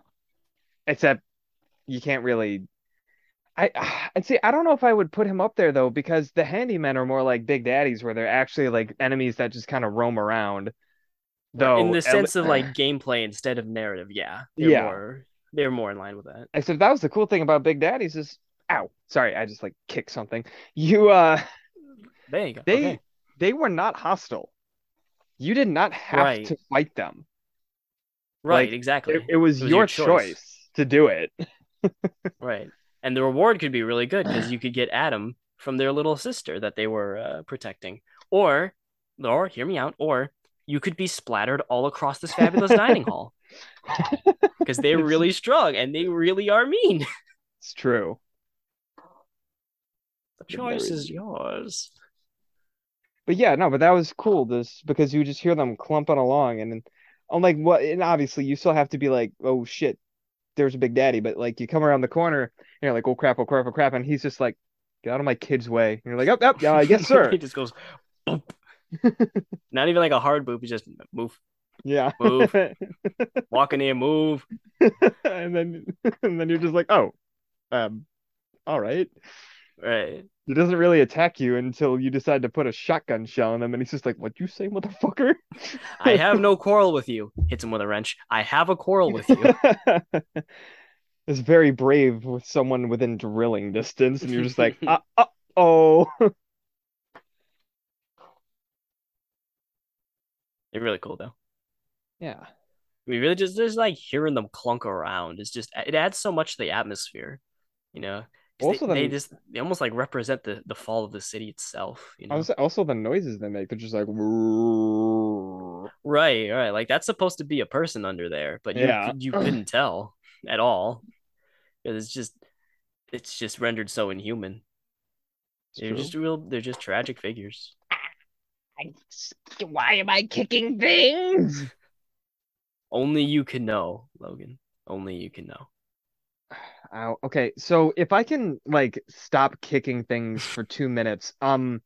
Speaker 1: Except you can't really I [sighs] I'd say I don't know if I would put him up there though because the handymen are more like big daddies where they're actually like enemies that just kind of roam around. Though
Speaker 2: in the sense
Speaker 1: le-
Speaker 2: of like [sighs] gameplay instead of narrative, yeah,
Speaker 1: Yeah.
Speaker 2: more they're more in line with that.
Speaker 1: except that was the cool thing about big daddies is ow, sorry, I just like kicked something. You uh
Speaker 2: There you go.
Speaker 1: they
Speaker 2: okay.
Speaker 1: they were not hostile. You did not have
Speaker 2: Right.
Speaker 1: to fight them.
Speaker 2: Right,
Speaker 1: like,
Speaker 2: exactly.
Speaker 1: It, it was,
Speaker 2: It was
Speaker 1: your,
Speaker 2: your
Speaker 1: choice.
Speaker 2: choice.
Speaker 1: to do it. [laughs]
Speaker 2: Right, and the reward could be really good because you could get Adam from their little sister that they were uh, protecting, or or hear me out, or you could be splattered all across this fabulous dining hall [laughs] because they're really strong and they really are mean. [laughs]
Speaker 1: It's true.
Speaker 2: The choice is yours.
Speaker 1: but yeah, no, but that was cool. This because you just hear them clumping along, and then I'm like, what? And obviously, you still have to be like, oh shit, there's a big daddy. But like, you come around the corner, and you're like, oh crap, oh crap, oh crap, and he's just like, get out of my kid's way. And you're like, up, up, yeah, yes, [laughs] sir.
Speaker 2: he just goes, boop. [laughs] Not even like a hard boop. He just move,
Speaker 1: yeah,
Speaker 2: move, [laughs] walking in, move. [laughs]
Speaker 1: and then and then you're just like, oh, um, all right.
Speaker 2: Right.
Speaker 1: He doesn't really attack you until you decide to put a shotgun shell in him, and he's just like, "What you say, motherfucker?"
Speaker 2: I have no quarrel with you. Hits him with a wrench. I have a quarrel with you.
Speaker 1: it's very brave with someone within drilling distance, and you're just like, uh, uh oh.
Speaker 2: They're really cool though.
Speaker 1: Yeah.
Speaker 2: We really just just like hearing them clunk around. It's just it adds so much to the atmosphere, you know. Also, they, the, they, just they almost like represent the the fall of the city itself. You know.
Speaker 1: Also, the noises they make, they're just like
Speaker 2: right, right. Like that's supposed to be a person under there, but you yeah. you [clears throat] couldn't tell at all. It's just it's just rendered so inhuman. It's they're true. just real. They're just tragic figures.
Speaker 1: Why am I kicking things?
Speaker 2: Only you can know, Logan. Only you can know.
Speaker 1: Ow. Okay, so if I can like stop kicking things for two minutes, um,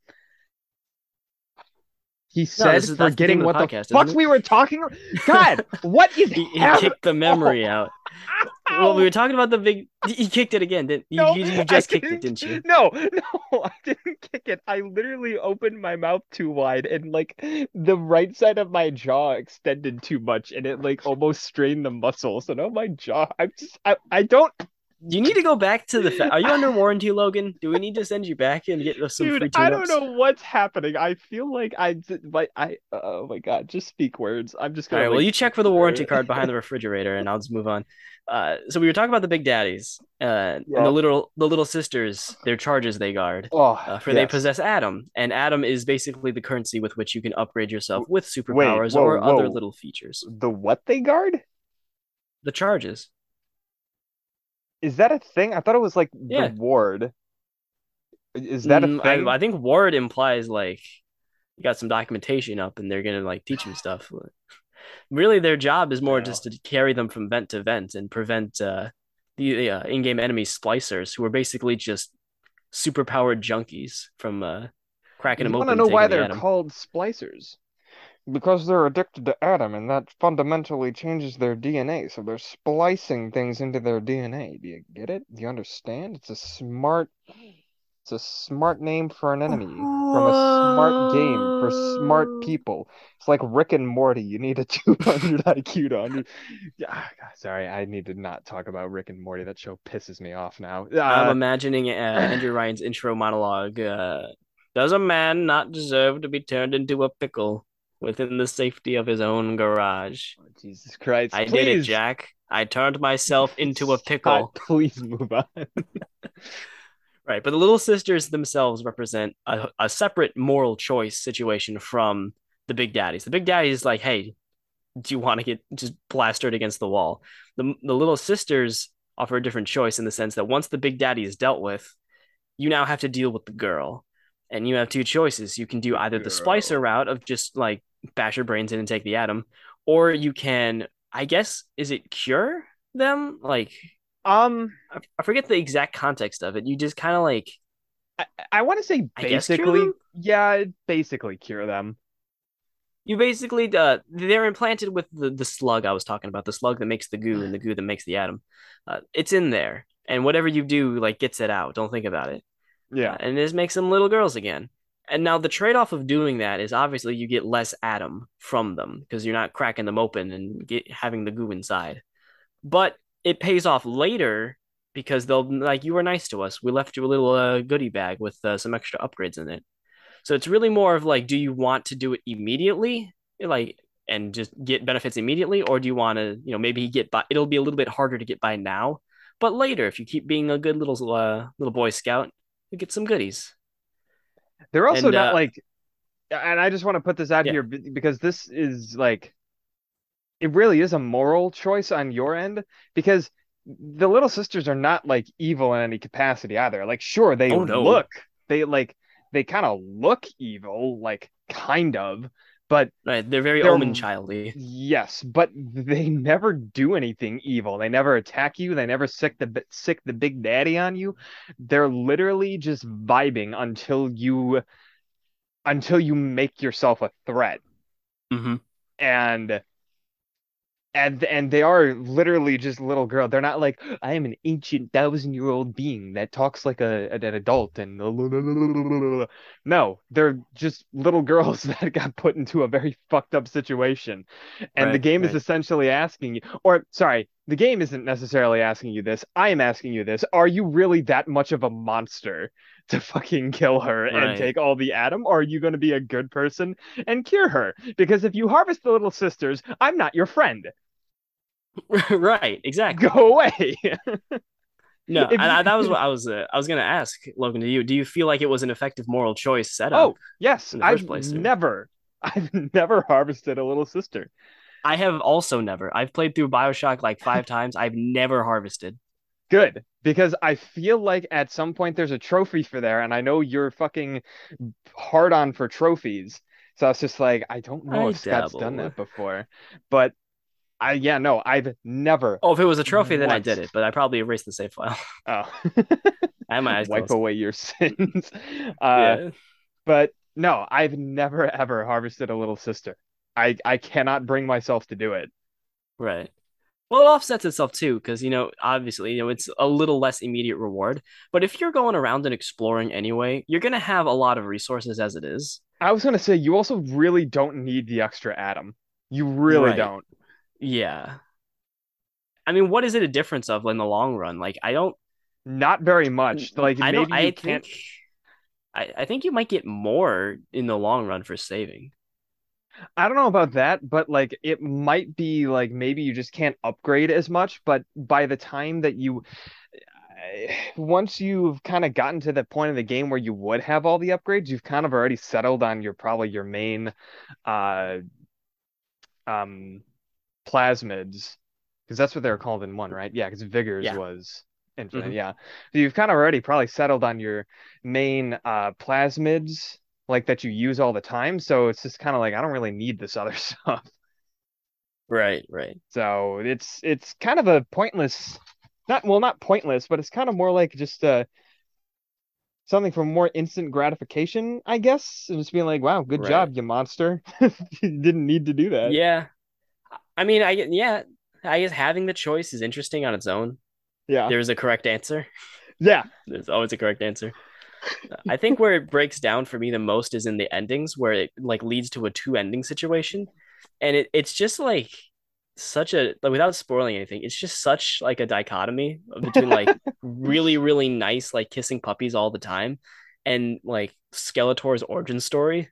Speaker 1: he said no, forgetting what the, podcast, the fuck we were talking. God, [laughs] what is
Speaker 2: he, he kicked the memory out. [laughs] well, we were talking about the big. He kicked it again, didn't you? No, you, you [laughs] just kicked it, didn't you?
Speaker 1: No, no, I didn't kick it. I literally opened my mouth too wide, and like the right side of my jaw extended too much, and it like almost strained the muscles. And oh my jaw, I'm just, I, I don't
Speaker 2: you need to go back to the. Fa- Are you under [laughs] warranty, Logan? Do we need to send you back and get some Dude, free
Speaker 1: I don't know what's happening. I feel like I, like I. Oh my god, just speak words. I'm just gonna.
Speaker 2: All right. Like, well, you check for the warranty card behind the [laughs] refrigerator, and I'll just move on. Uh, so we were talking about the big daddies, uh, yeah. and the little the little sisters, their charges they guard.
Speaker 1: Oh,
Speaker 2: uh, for yes. they possess Adam, and Adam is basically the currency with which you can upgrade yourself with superpowers Wait, whoa, or whoa. other little features.
Speaker 1: The what they guard?
Speaker 2: The charges.
Speaker 1: Is that a thing? I thought it was like yeah. the ward. Is that a mm, thing?
Speaker 2: I, I, think ward implies like you got some documentation up and they're gonna like teach them stuff. [sighs] really, their job is more yeah. just to carry them from vent to vent and prevent uh, the uh, in-game enemy splicers, who are basically just super-powered junkies from uh, cracking you them open. I want to know why they're
Speaker 1: called splicers because they're addicted to Adam, and that fundamentally changes their DNA. So they're splicing things into their DNA. Do you get it? Do you understand? It's a smart, it's a smart name for an enemy from a smart game for smart people. It's like Rick and Morty. You need a 200 IQ to [laughs] under. [laughs] Yeah, sorry, I need to not talk about Rick and Morty. That show pisses me off now. Uh,
Speaker 2: I'm imagining uh, [laughs] Andrew Ryan's intro monologue. Uh, does a man not deserve to be turned into a pickle? Within the safety of his own garage.
Speaker 1: Oh, Jesus Christ.
Speaker 2: I please. did it, Jack. I turned myself into a [laughs] pickle. [laughs]
Speaker 1: please move on. [laughs]
Speaker 2: right. But the little sisters themselves represent a, a separate moral choice situation from the big daddies. The big daddy is like, hey, do you want to get just plastered against the wall? The, the little sisters offer a different choice in the sense that once the big daddy is dealt with, you now have to deal with the girl. And you have two choices. You can do either the splicer route of just like bash your brains in and take the Adam, or you can, I guess, is it cure them? Like,
Speaker 1: um,
Speaker 2: I forget the exact context of it. You just kind of like,
Speaker 1: I, I want to say basically, yeah, basically cure them.
Speaker 2: You basically, uh, they're implanted with the the slug I was talking about, the slug that makes the goo and the goo that makes the Adam. Uh, it's in there, and whatever you do, like, gets it out. Don't think about it.
Speaker 1: Yeah,
Speaker 2: uh, and this makes them little girls again. And now the trade off of doing that is obviously you get less Adam from them because you're not cracking them open and get, having the goo inside. But it pays off later because they'll like you were nice to us. We left you a little uh, goodie bag with uh, some extra upgrades in it. So it's really more of like, do you want to do it immediately, like, and just get benefits immediately, or do you want to, you know, maybe get by? It'll be a little bit harder to get by now, but later, if you keep being a good little uh, little boy scout, you get some goodies.
Speaker 1: They're also and, not uh, like, and I just want to put this out yeah. here because this is like, it really is a moral choice on your end because the little sisters are not like evil in any capacity either. Like, sure, they oh, no. look, they like, they kind of look evil, like kind of, but
Speaker 2: right, they're very
Speaker 1: they're
Speaker 2: Omen childy.
Speaker 1: yes, but they never do anything evil. They never attack you. They never sick the sick the big daddy on you. They're literally just vibing until you until you make yourself a threat.
Speaker 2: hmm
Speaker 1: And and and they are literally just little girl. They're not like I am an ancient thousand year old being that talks like a an adult and no, they're just little girls [laughs] that got put into a very fucked up situation. And the
Speaker 2: Right,
Speaker 1: game is essentially asking you, or sorry, the game isn't necessarily asking you this. I am asking you this. Are you really that much of a monster to fucking kill her and take all the Adam? Or are you going to be a good person and cure her? Because if you harvest the little sisters, I'm not your friend. [laughs]
Speaker 2: right. Exactly.
Speaker 1: Go away. [laughs]
Speaker 2: No, [laughs]
Speaker 1: If
Speaker 2: I, that was what I was. Uh, I was gonna ask Logan to you. Do you feel like it was an effective moral choice setup?
Speaker 1: Oh, yes.
Speaker 2: in the
Speaker 1: I've
Speaker 2: place,
Speaker 1: never, I've never harvested a little sister.
Speaker 2: I have also never. I've played through Bioshock like five times. I've never harvested.
Speaker 1: Good, because I feel like at some point there's a trophy for there, and I know you're fucking hard on for trophies. So I was just like, I don't know
Speaker 2: I
Speaker 1: if Scott's done that before, but I, yeah, no, I've never.
Speaker 2: Oh, if it was a trophy, then I did it. But I probably erased the save file. [laughs]
Speaker 1: Oh,
Speaker 2: I had my eyes
Speaker 1: wipe
Speaker 2: closed.
Speaker 1: away your [laughs] sins. Uh,
Speaker 2: Yeah,
Speaker 1: but no, I've never ever harvested a little sister. I I cannot bring myself to do it.
Speaker 2: right. Well, it offsets itself too, because you know, obviously, you know, it's a little less immediate reward. But if you're going around and exploring anyway, you're gonna have a lot of resources as it is.
Speaker 1: I was gonna say you also really don't need the extra Adam. You really
Speaker 2: Right.
Speaker 1: don't.
Speaker 2: Yeah. I mean, what is it a difference of in the long run? Like, I don't.
Speaker 1: Not very much. Like
Speaker 2: I
Speaker 1: maybe
Speaker 2: I
Speaker 1: can't.
Speaker 2: think. I, I think you might get more in the long run for saving.
Speaker 1: I don't know about that, but like it might be like maybe you just can't upgrade as much. But by the time that you, [sighs] once you've kind of gotten to the point of the game where you would have all the upgrades, you've kind of already settled on your probably your main, uh, um, plasmids, because that's what they were called in one, right? Yeah, because Vigors
Speaker 2: Yeah.
Speaker 1: was infinite.
Speaker 2: Mhm.
Speaker 1: Yeah, so you've kind of already probably settled on your main uh plasmids like that you use all the time. So it's just kind of like I don't really need this other [laughs] stuff.
Speaker 2: Right. Right.
Speaker 1: So it's it's kind of a pointless, not well, not pointless, but it's kind of more like just uh something for more instant gratification, I guess. And just being like, wow, good
Speaker 2: Right.
Speaker 1: job, you monster. [laughs] You didn't need to do that.
Speaker 2: Yeah. I mean, I yeah. I guess having the choice is interesting on its own.
Speaker 1: Yeah.
Speaker 2: There's a correct answer.
Speaker 1: Yeah. [laughs]
Speaker 2: There's always a correct answer. I think where it breaks down for me the most is in the endings, where it like leads to a two ending situation, and it it's just like such a like, without spoiling anything, it's just such like a dichotomy between like [laughs] really really nice like kissing puppies all the time, and like Skeletor's origin story.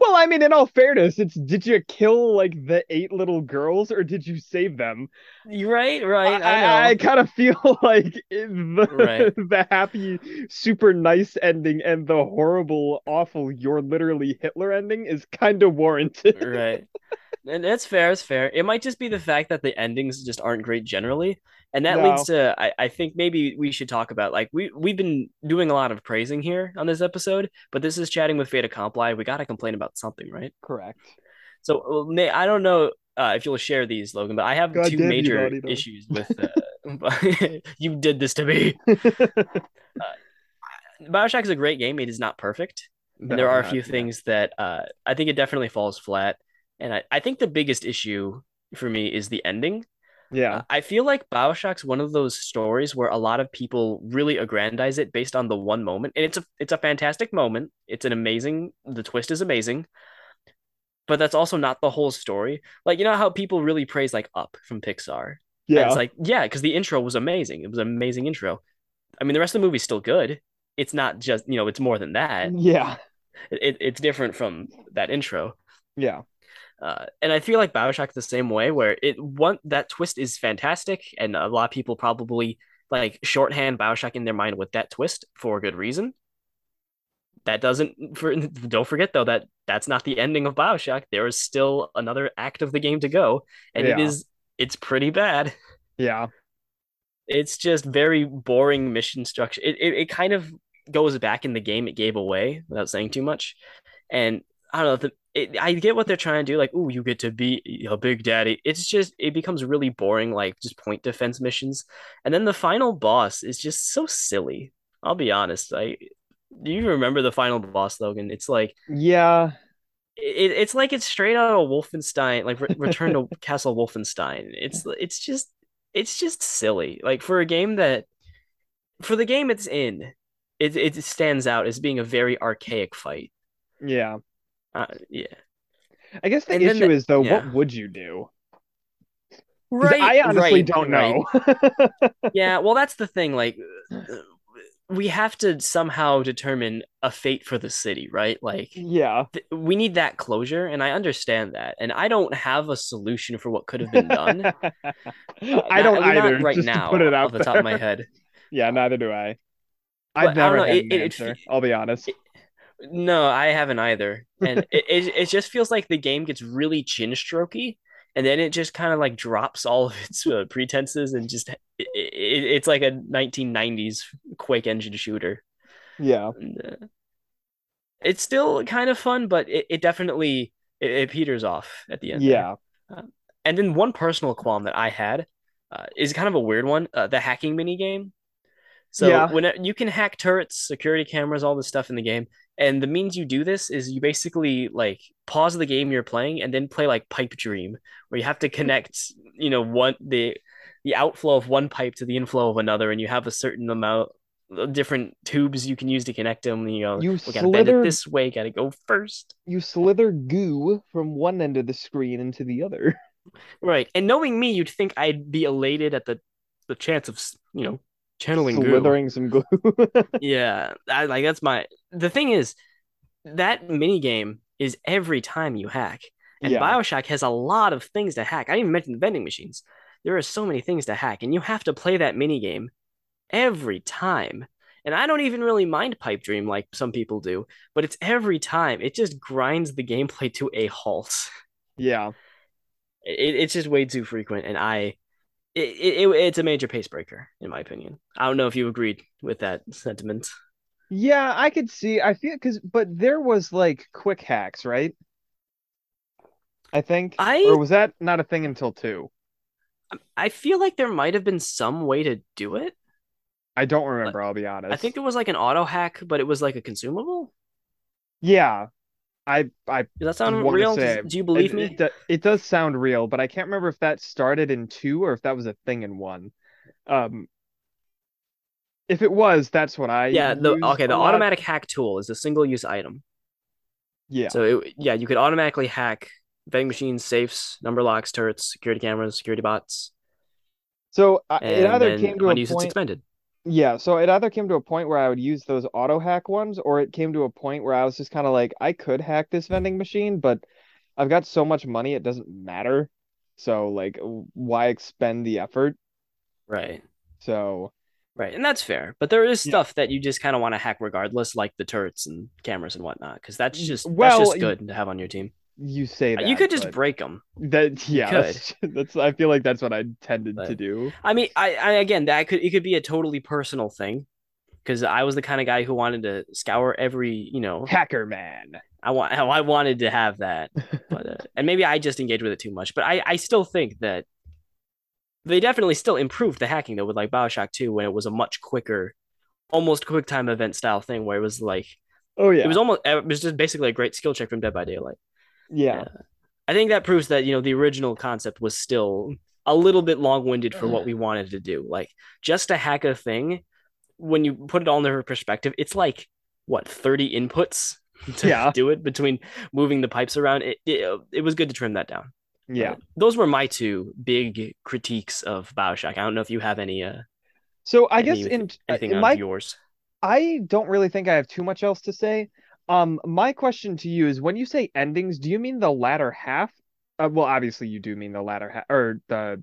Speaker 1: Well, I mean, in all fairness, it's did you kill like the eight little girls or did you save them?
Speaker 2: Right, right. I,
Speaker 1: I. I kind of feel [laughs] like the
Speaker 2: Right. [laughs]
Speaker 1: the happy, super nice ending and the horrible, awful, you're literally Hitler ending is kind of warranted.
Speaker 2: right. And it's fair, it's fair. It might just be the fact that the endings just aren't great generally. And that
Speaker 1: No.
Speaker 2: leads to I, I think maybe we should talk about like we we've been doing a lot of praising here on this episode, but this is chatting with Fata Comply. We gotta complain about something, right?
Speaker 1: Correct.
Speaker 2: So Nate, I don't know uh, if you'll share these, Logan, but I have
Speaker 1: God
Speaker 2: two
Speaker 1: damn you,
Speaker 2: major issues with uh, [laughs] you did this to me. [laughs] Bioshock is a great game. It is not perfect.
Speaker 1: No,
Speaker 2: and there are a
Speaker 1: not-
Speaker 2: few
Speaker 1: yeah.
Speaker 2: things that uh, I think it definitely falls flat. And I, I think the biggest issue for me is the ending.
Speaker 1: Yeah.
Speaker 2: I feel like Bioshock's one of those stories where a lot of people really aggrandize it based on the one moment, and it's a it's a fantastic moment. It's an amazing. The twist is amazing, but that's also not the whole story. Like you know how people really praise like Up from Pixar. And
Speaker 1: Yeah.
Speaker 2: it's like yeah, because the intro was amazing. It was an amazing intro. I mean, the rest of the movie's still good. It's not just you know, it's more than that.
Speaker 1: Yeah.
Speaker 2: It, it's different from that intro.
Speaker 1: Yeah.
Speaker 2: Uh, and I feel like Bioshock the same way, where it one that twist is fantastic, and a lot of people probably like shorthand Bioshock in their mind with that twist for a good reason. That doesn't for [laughs] don't forget though that that's not the ending of Bioshock. There is still another act of the game to go, and it
Speaker 1: Yeah.
Speaker 2: is it's pretty bad.
Speaker 1: Yeah.
Speaker 2: It's just very boring mission structure. It it, it kind of goes back in the game it gave away without saying too much. And I don't know, the, it, I get what they're trying to do. Like, oh, you get to be a big daddy. It's just it becomes really boring, like just point defense missions. And then the final boss is just so silly. I'll be honest. I do you remember the final boss, Logan? It's like
Speaker 1: Yeah.
Speaker 2: it, it's like it's straight out of Wolfenstein, like Re- Return to [laughs] Castle Wolfenstein. It's it's just it's just silly. Like for a game that for the game it's in, it it stands out as being a very archaic fight.
Speaker 1: Yeah.
Speaker 2: Uh, yeah.
Speaker 1: I guess the
Speaker 2: And
Speaker 1: issue
Speaker 2: the-
Speaker 1: is though,
Speaker 2: yeah.
Speaker 1: what would you do?
Speaker 2: Right.
Speaker 1: I honestly
Speaker 2: right,
Speaker 1: don't
Speaker 2: right.
Speaker 1: know. [laughs]
Speaker 2: Yeah, well, that's the thing. Like, we have to somehow determine a fate for the city, right? Like,
Speaker 1: yeah.
Speaker 2: th- we need that closure, and I understand that. And I don't have a solution for what could have been done. [laughs] Uh,
Speaker 1: I don't
Speaker 2: not
Speaker 1: either.
Speaker 2: right
Speaker 1: just
Speaker 2: now,
Speaker 1: to put it out
Speaker 2: off the top of my head. [laughs]
Speaker 1: Yeah, neither do I. I've
Speaker 2: I don't
Speaker 1: never
Speaker 2: know,
Speaker 1: had
Speaker 2: it-
Speaker 1: an
Speaker 2: it- it
Speaker 1: answer.
Speaker 2: fe-
Speaker 1: I'll be honest.
Speaker 2: No, I haven't either. And it, it it just feels like the game gets really chin strokey, and then it just kind of like drops all of its uh, pretenses and just it, it, it's like a 1990s Quake engine shooter.
Speaker 1: Yeah.
Speaker 2: And, uh, it's still kind of fun, but it, it definitely it, peters off at the end.
Speaker 1: Yeah.
Speaker 2: And then one personal qualm that I had uh, is kind of a weird one, uh, the hacking mini game. So
Speaker 1: Yeah.
Speaker 2: when you can hack turrets, security cameras, all this stuff in the game, and the means you do this is you basically like pause the game you're playing and then play like Pipe Dream, where you have to hmm. connect, you know, one the the outflow of one pipe to the inflow of another, and you have a certain amount of different tubes you can use to connect them. You know,
Speaker 1: You
Speaker 2: we gotta bend it
Speaker 1: slither-
Speaker 2: this way, gotta go first.
Speaker 1: You slither goo from one end of the screen into the other. [laughs]
Speaker 2: Right. And knowing me, you'd think I'd be elated at the the chance of, you know, channeling goo.
Speaker 1: Slithering some glue. [laughs]
Speaker 2: Yeah, I, like that's my. The thing is, that mini game is every time you hack, and
Speaker 1: Yeah.
Speaker 2: Bioshock has a lot of things to hack. I didn't even mention the vending machines. There are so many things to hack, and you have to play that mini game every time. And I don't even really mind Pipe Dream like some people do, but it's every time. It just grinds the gameplay to a halt.
Speaker 1: yeah.
Speaker 2: It, it's just way too frequent, and I. It, it, it's a major pace breaker, in my opinion. I don't know if you agreed with that sentiment.
Speaker 1: Yeah, I could see. I feel because, but there was like quick hacks, right? I think.
Speaker 2: I-
Speaker 1: Or was that not a thing until two?
Speaker 2: I feel like there might have been some way to do it.
Speaker 1: I don't remember. I'll be honest.
Speaker 2: I think there was like an auto hack, but it was like a consumable.
Speaker 1: Yeah. I I
Speaker 2: Does that sound real? Does- do you believe
Speaker 1: it,
Speaker 2: me?
Speaker 1: It, it does sound real, but I can't remember if that started in two or if that was a thing in one. Um, if it was, that's what I
Speaker 2: yeah. The okay. The
Speaker 1: lot.
Speaker 2: automatic hack tool is a single use item.
Speaker 1: Yeah.
Speaker 2: So it, yeah, you could automatically hack vending machines, safes, number locks, turrets, security cameras, security bots,
Speaker 1: So uh, it either came to a
Speaker 2: unused it's
Speaker 1: point. Yeah, so it either came to a point where I would use those auto hack ones, or it came to a point where I was just kind of like, I could hack this vending machine, but I've got so much money it doesn't matter. So like, why expend the effort?
Speaker 2: Right.
Speaker 1: So
Speaker 2: Right, and that's fair, but there is
Speaker 1: Yeah.
Speaker 2: stuff that you just kind of want to hack regardless, like the turrets and cameras and whatnot, because that's
Speaker 1: mm,
Speaker 2: just
Speaker 1: well,
Speaker 2: that's just good to have on your team.
Speaker 1: You say that,
Speaker 2: you could just break them.
Speaker 1: that. Yeah, that's, [laughs] that's. I feel like that's what I tended to do.
Speaker 2: I mean, I, I again, that could it could be a totally personal thing, because I was the kind of guy who wanted to scour every, you know,
Speaker 1: Hacker man.
Speaker 2: I want, I wanted to have that, [laughs] but uh, and maybe I just engaged with it too much. But I, I still think that they definitely still improved the hacking though with like Bioshock Two when it was a much quicker, almost quick time event style thing where it was like
Speaker 1: Oh yeah,
Speaker 2: it was almost it was just basically a great skill check from Dead by Daylight.
Speaker 1: Yeah.
Speaker 2: I think that proves that you know the original concept was still a little bit long-winded for what we wanted to do. Like just to hack a thing, when you put it all into perspective, it's like what 30 inputs [laughs] to
Speaker 1: Yeah.
Speaker 2: do it between moving the pipes around. It, it it was good to trim that down.
Speaker 1: Yeah.
Speaker 2: Those were my two big critiques of Bioshock. I don't know if you have any uh
Speaker 1: So I guess in,
Speaker 2: anything
Speaker 1: in
Speaker 2: on
Speaker 1: my
Speaker 2: yours.
Speaker 1: I don't really think I have too much else to say. Um, my question to you is when you say endings, do you mean the latter half? Uh, well, obviously you do mean the latter half or the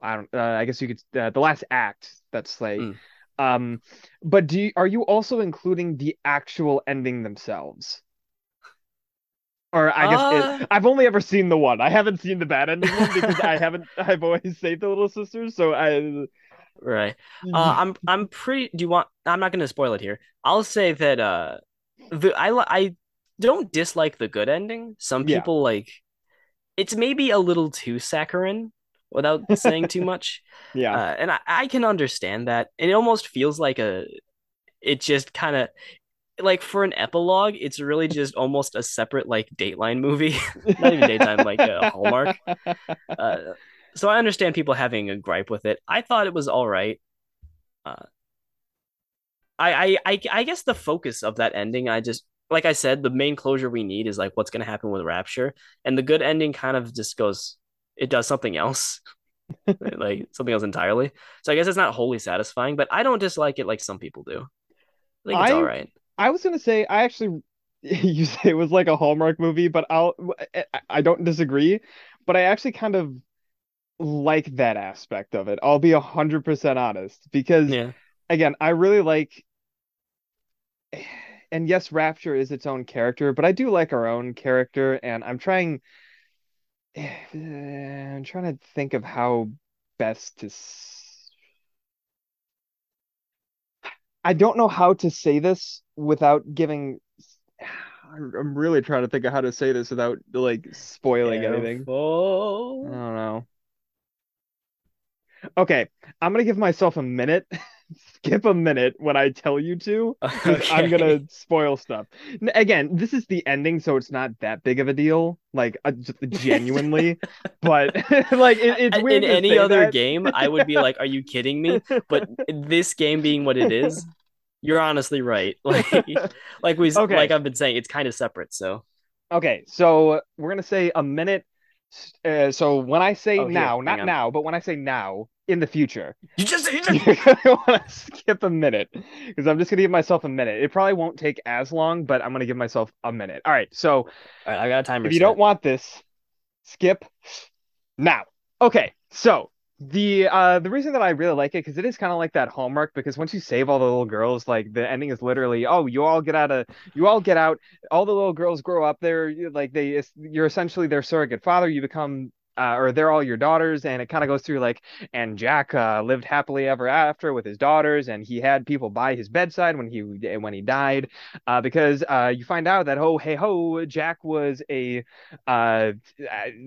Speaker 1: I don't uh, I guess you could uh, the last act, that's like
Speaker 2: Mm.
Speaker 1: um but do you, are you also including the actual ending themselves? Or I guess
Speaker 2: Uh.
Speaker 1: it, I've only ever seen the one. I haven't seen the bad ending one because I [laughs] haven't I've always saved the little sisters, so I
Speaker 2: Right. Uh, I'm I'm pretty. Do you want? I'm not going to spoil it here. I'll say that uh, the I I don't dislike the good ending. Some
Speaker 1: Yeah.
Speaker 2: people like it's maybe a little too saccharine without [laughs] saying too much.
Speaker 1: Yeah.
Speaker 2: Uh, and I, I can understand that. It almost feels like a it just kind of like for an epilogue, it's really just almost a separate like Dateline movie. [laughs] Not even daytime, like a Hallmark. [laughs] Uh, so I understand people having a gripe with it. I thought it was all right. Uh, I, I, I, guess the focus of that ending, I just, like I said, the main closure we need is like what's going to happen with Rapture, and the good ending kind of just goes, it does something else, [laughs] like something else entirely. So I guess it's not wholly satisfying, but I don't dislike it like some people do. I think it's
Speaker 1: I
Speaker 2: all right.
Speaker 1: I was gonna say I actually [laughs] you say it was like a Hallmark movie, but I'll I, I don't disagree, but I actually kind of like that aspect of it. I'll be a hundred percent honest because
Speaker 2: Yeah.
Speaker 1: again, I really like and yes, Rapture is its own character, but I do like our own character, and I'm trying [sighs] I'm trying to think of how best to s- I don't know how to say this without giving [sighs] I'm really trying to think of how to say this without like spoiling anything. I don't know. Okay, I'm gonna give myself a minute. [laughs] Skip a minute when I tell you to, 'cause I'm gonna [laughs] spoil stuff. Again, this is the ending, so it's not that big of a deal. Like, uh, just genuinely, but [laughs] like it, it's
Speaker 2: In
Speaker 1: weird to
Speaker 2: any other
Speaker 1: that.
Speaker 2: game, I would be like, "Are you kidding me?" But [laughs] this game being what it is, you're honestly right. Like, like we,
Speaker 1: Okay.
Speaker 2: like I've been saying, it's kind of separate. So,
Speaker 1: Okay, so we're gonna say a minute. Uh, so when I say
Speaker 2: Oh,
Speaker 1: now,
Speaker 2: hang
Speaker 1: not
Speaker 2: on.
Speaker 1: now, but when I say now in the future,
Speaker 2: you just, you
Speaker 1: you're gonna want to skip a minute because I'm just gonna give myself a minute. It probably won't take as long, but I'm gonna give myself a minute. All right, so
Speaker 2: All right, I got a timer
Speaker 1: if you don't want this, skip now. Okay, so the uh the reason that I really like it because it is kind of like that Hallmark because once you save all the little girls, like the ending is literally, oh, you all get out of you all get out, all the little girls grow up, they're like they you're essentially their surrogate father, you become uh, or they're all your daughters, and it kind of goes through like, and Jack uh, lived happily ever after with his daughters, and he had people by his bedside when he when he died, uh, because uh, you find out that oh hey ho, Jack was a uh,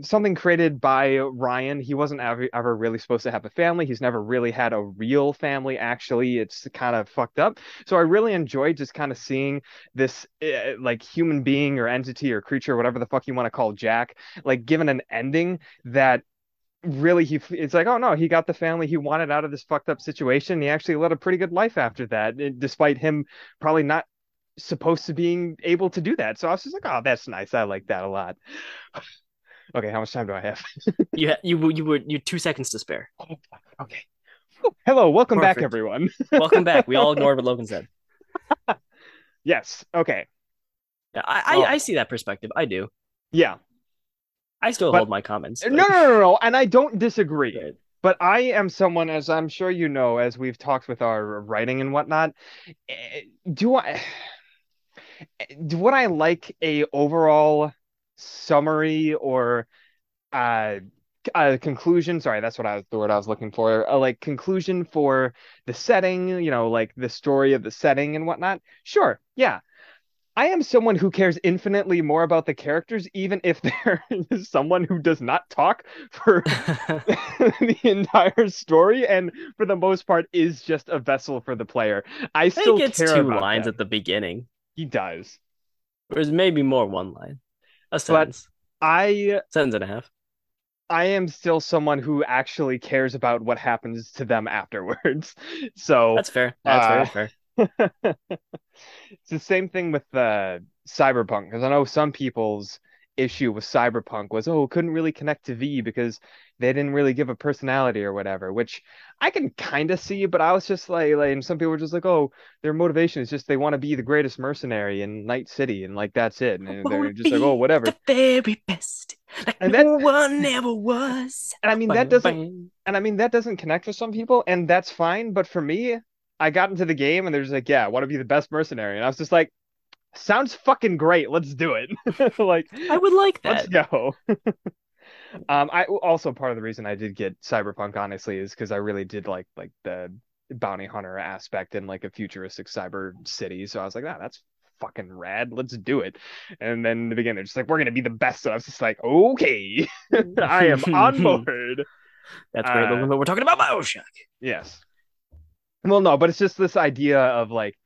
Speaker 1: something created by Ryan. He wasn't ever, ever really supposed to have a family. He's never really had a real family. Actually, it's kind of fucked up. So I really enjoyed just kind of seeing this uh, like human being or entity or creature, whatever the fuck you want to call Jack, like given an ending that really he it's like oh no he got the family he wanted out of this fucked up situation he actually led a pretty good life after that eh, despite him probably not supposed to being able to do that so i was just like oh that's nice i like that a lot [laughs] okay how much time do i have [laughs]
Speaker 2: You, ha- you, you were, you two seconds to spare.
Speaker 1: oh, okay hello welcome back everyone [laughs]
Speaker 2: Welcome back. We all ignored what Logan said.
Speaker 1: yes okay
Speaker 2: Yeah, I,
Speaker 1: Oh.
Speaker 2: I, I see that perspective. I do.
Speaker 1: yeah
Speaker 2: I still
Speaker 1: But-
Speaker 2: hold my comments.
Speaker 1: no
Speaker 2: but-
Speaker 1: no no no no and i don't disagree
Speaker 2: Right.
Speaker 1: But I am someone, as I'm sure you know, as we've talked with our writing and whatnot, eh, do I do I like a overall summary or uh a conclusion sorry that's what I was the word I was looking for a like conclusion for the setting you know like the story of the setting and whatnot sure yeah I am someone who cares infinitely more about the characters even if [laughs] there is someone who does not talk for [laughs] [laughs] the entire story and for the most part is just a vessel for the player I still
Speaker 2: think it's
Speaker 1: care
Speaker 2: two lines at the beginning.
Speaker 1: he does
Speaker 2: Or maybe more one line. A sentence.
Speaker 1: I
Speaker 2: Sentence and a half.
Speaker 1: I am still someone who actually cares about what happens to them afterwards. So
Speaker 2: That's fair. That's
Speaker 1: Uh,
Speaker 2: very fair.
Speaker 1: It's the same thing with uh, Cyberpunk because I know some people's issue with Cyberpunk was oh couldn't really connect to V because they didn't really give a personality or whatever, which I can kind of see, but I was just like, like, and some people were just like, oh, their motivation is just they want to be the greatest mercenary in Night City, and like that's it, and they're just like, oh, whatever.
Speaker 2: The very best. Like
Speaker 1: And
Speaker 2: no one ever was.
Speaker 1: And I mean
Speaker 2: Bang,
Speaker 1: that doesn't
Speaker 2: bang.
Speaker 1: and I mean that doesn't connect with some people, and that's fine. But for me, I got into the game and they're just like, yeah, I want to be the best mercenary, and I was just like, sounds fucking great. Let's do it. [laughs] like,
Speaker 2: I would like that.
Speaker 1: let's go. [laughs] Um, I also part of the reason I did get Cyberpunk honestly is because I really did like like the bounty hunter aspect in like a futuristic cyber city. So I was like, ah, that's fucking rad. Let's do it. And then in the beginning, they're just like, we're gonna be the best. So I was just like, okay, [laughs] I am on board.
Speaker 2: That's great.
Speaker 1: Uh,
Speaker 2: but we're talking about Bioshock.
Speaker 1: Yes. Well, no, but it's just this idea of like,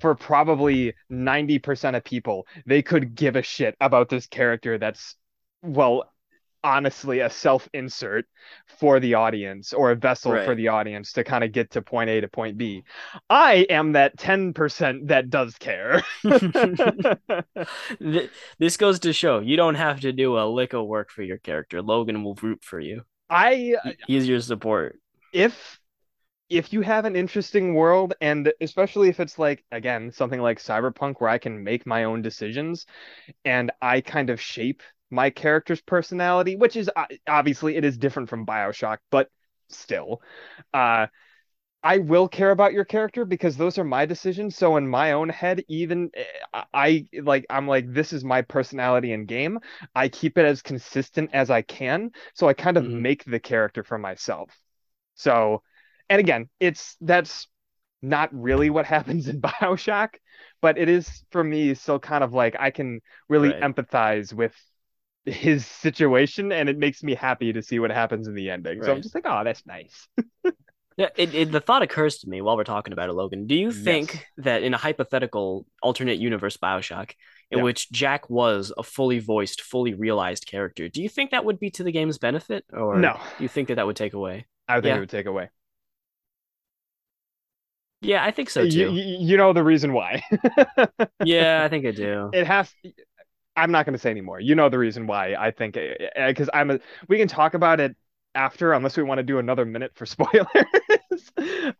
Speaker 1: for probably 90% of people, they could give a shit about this character that's, well, honestly, a self insert for the audience or a vessel for the audience to kind of get to point A to point B. I am that 10% that does care. [laughs]
Speaker 2: This goes to show you don't have to do a lick of work for your character. Logan will root for you.
Speaker 1: I,
Speaker 2: He- He's your support.
Speaker 1: if if you have an interesting world and especially if it's like again something like cyberpunk where i can make my own decisions and i kind of shape my character's personality which is uh, obviously it is different from bioshock but still uh I will care about your character because those are my decisions. So in my own head, even eh, I like I'm like this is my personality in game. I keep it as consistent as I can. So I kind of
Speaker 2: Mhm.
Speaker 1: make the character for myself. So, and again, it's that's not really what [laughs] happens in BioShock, but it is for me still kind of like I can really
Speaker 2: Right.
Speaker 1: empathize with his situation and it makes me happy to see what happens in the ending. So I'm just like, oh, that's nice. [laughs]
Speaker 2: Yeah, it, it, the thought occurs to me while we're talking about it, Logan. Do you
Speaker 1: Yes.
Speaker 2: think that in a hypothetical alternate universe Bioshock, in
Speaker 1: Yeah.
Speaker 2: which Jack was a fully voiced, fully realized character, do you think that would be to the game's benefit, or
Speaker 1: No.
Speaker 2: do you think that that would take away?
Speaker 1: I think
Speaker 2: Yeah.
Speaker 1: it would take away.
Speaker 2: Yeah, I think so too.
Speaker 1: you, you know the reason why. [laughs]
Speaker 2: Yeah, I think I do.
Speaker 1: It has. I'm not going to say anymore. You know the reason why. I think because I'm a. We can talk about it after, unless we want to do another minute for [laughs] spoilers.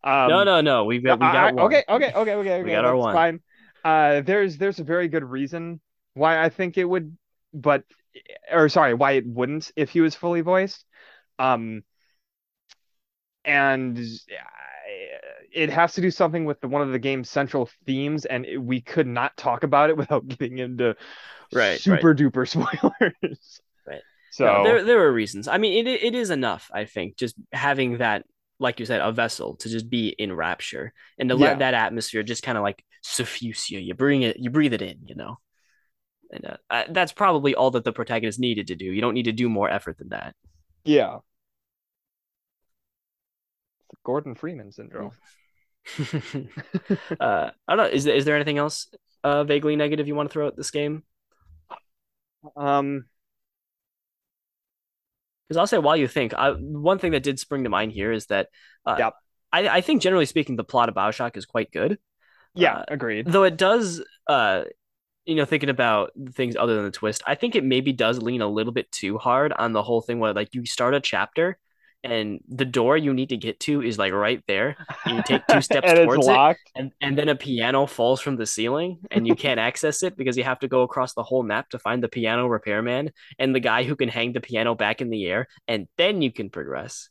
Speaker 1: um,
Speaker 2: no, no, no. We've got, we got
Speaker 1: I-
Speaker 2: one.
Speaker 1: okay, okay, okay, okay.
Speaker 2: We got our one.
Speaker 1: Fine. Uh, there's there's a very good reason why I think it would, but or sorry, why it wouldn't if he was fully voiced. Um, and it has to do something with the, one of the game's central themes, and it- we could not talk about it [laughs] without getting into
Speaker 2: Right,
Speaker 1: super duper [laughs] spoilers.
Speaker 2: Right.
Speaker 1: So
Speaker 2: No, there there are reasons. I mean, it it is enough, I think, just having that, like you said, a vessel to just be in rapture and to
Speaker 1: Yeah.
Speaker 2: let that atmosphere just kind of like suffuse you. You bring it, you breathe it in, you know. And uh, uh, that's probably all that the protagonist needed to do. You don't need to do more effort than that.
Speaker 1: yeah, Gordon Freeman syndrome. [laughs]
Speaker 2: uh, I don't know. Is there, is there anything else uh, vaguely negative you want to throw at this game?
Speaker 1: Um,
Speaker 2: Because I'll say while you think, I, one thing that did spring to mind here is that uh,
Speaker 1: Yep.
Speaker 2: I, I think generally speaking, the plot of Bioshock is quite good.
Speaker 1: yeah,
Speaker 2: Uh,
Speaker 1: agreed.
Speaker 2: though it does uh you know thinking about things other than the twist i think it maybe does lean a little bit too hard on the whole thing where like you start a chapter and the door you need to get to is like right there. You take two [laughs] steps towards it and and then a piano falls from the ceiling and you can't [laughs] access it because you have to go across the whole map to find the piano repairman and the guy who can hang the piano back in the air and then you can progress.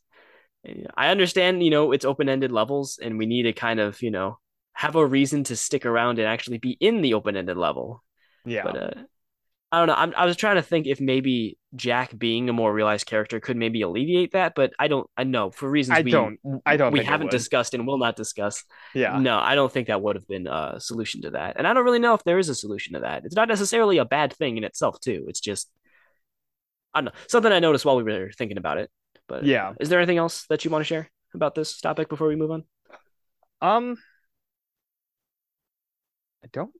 Speaker 2: I understand you know it's open-ended levels and we need to kind of you know have a reason to stick around and actually be in the open-ended level.
Speaker 1: Yeah,
Speaker 2: but uh I don't know. I'm, I was trying to think if maybe Jack being a more realized character could maybe alleviate that, but I don't. I know for reasons
Speaker 1: I
Speaker 2: we
Speaker 1: don't- I don't
Speaker 2: we haven't discussed and will not discuss.
Speaker 1: yeah.
Speaker 2: No, I don't think that would have been a solution to that. And I don't really know if there is a solution to that. It's not necessarily a bad thing in itself, too. It's just, I don't know, something I noticed while we were thinking about it. But
Speaker 1: Yeah.
Speaker 2: is there anything else that you want to share about this topic before we move on?
Speaker 1: Um, I don't.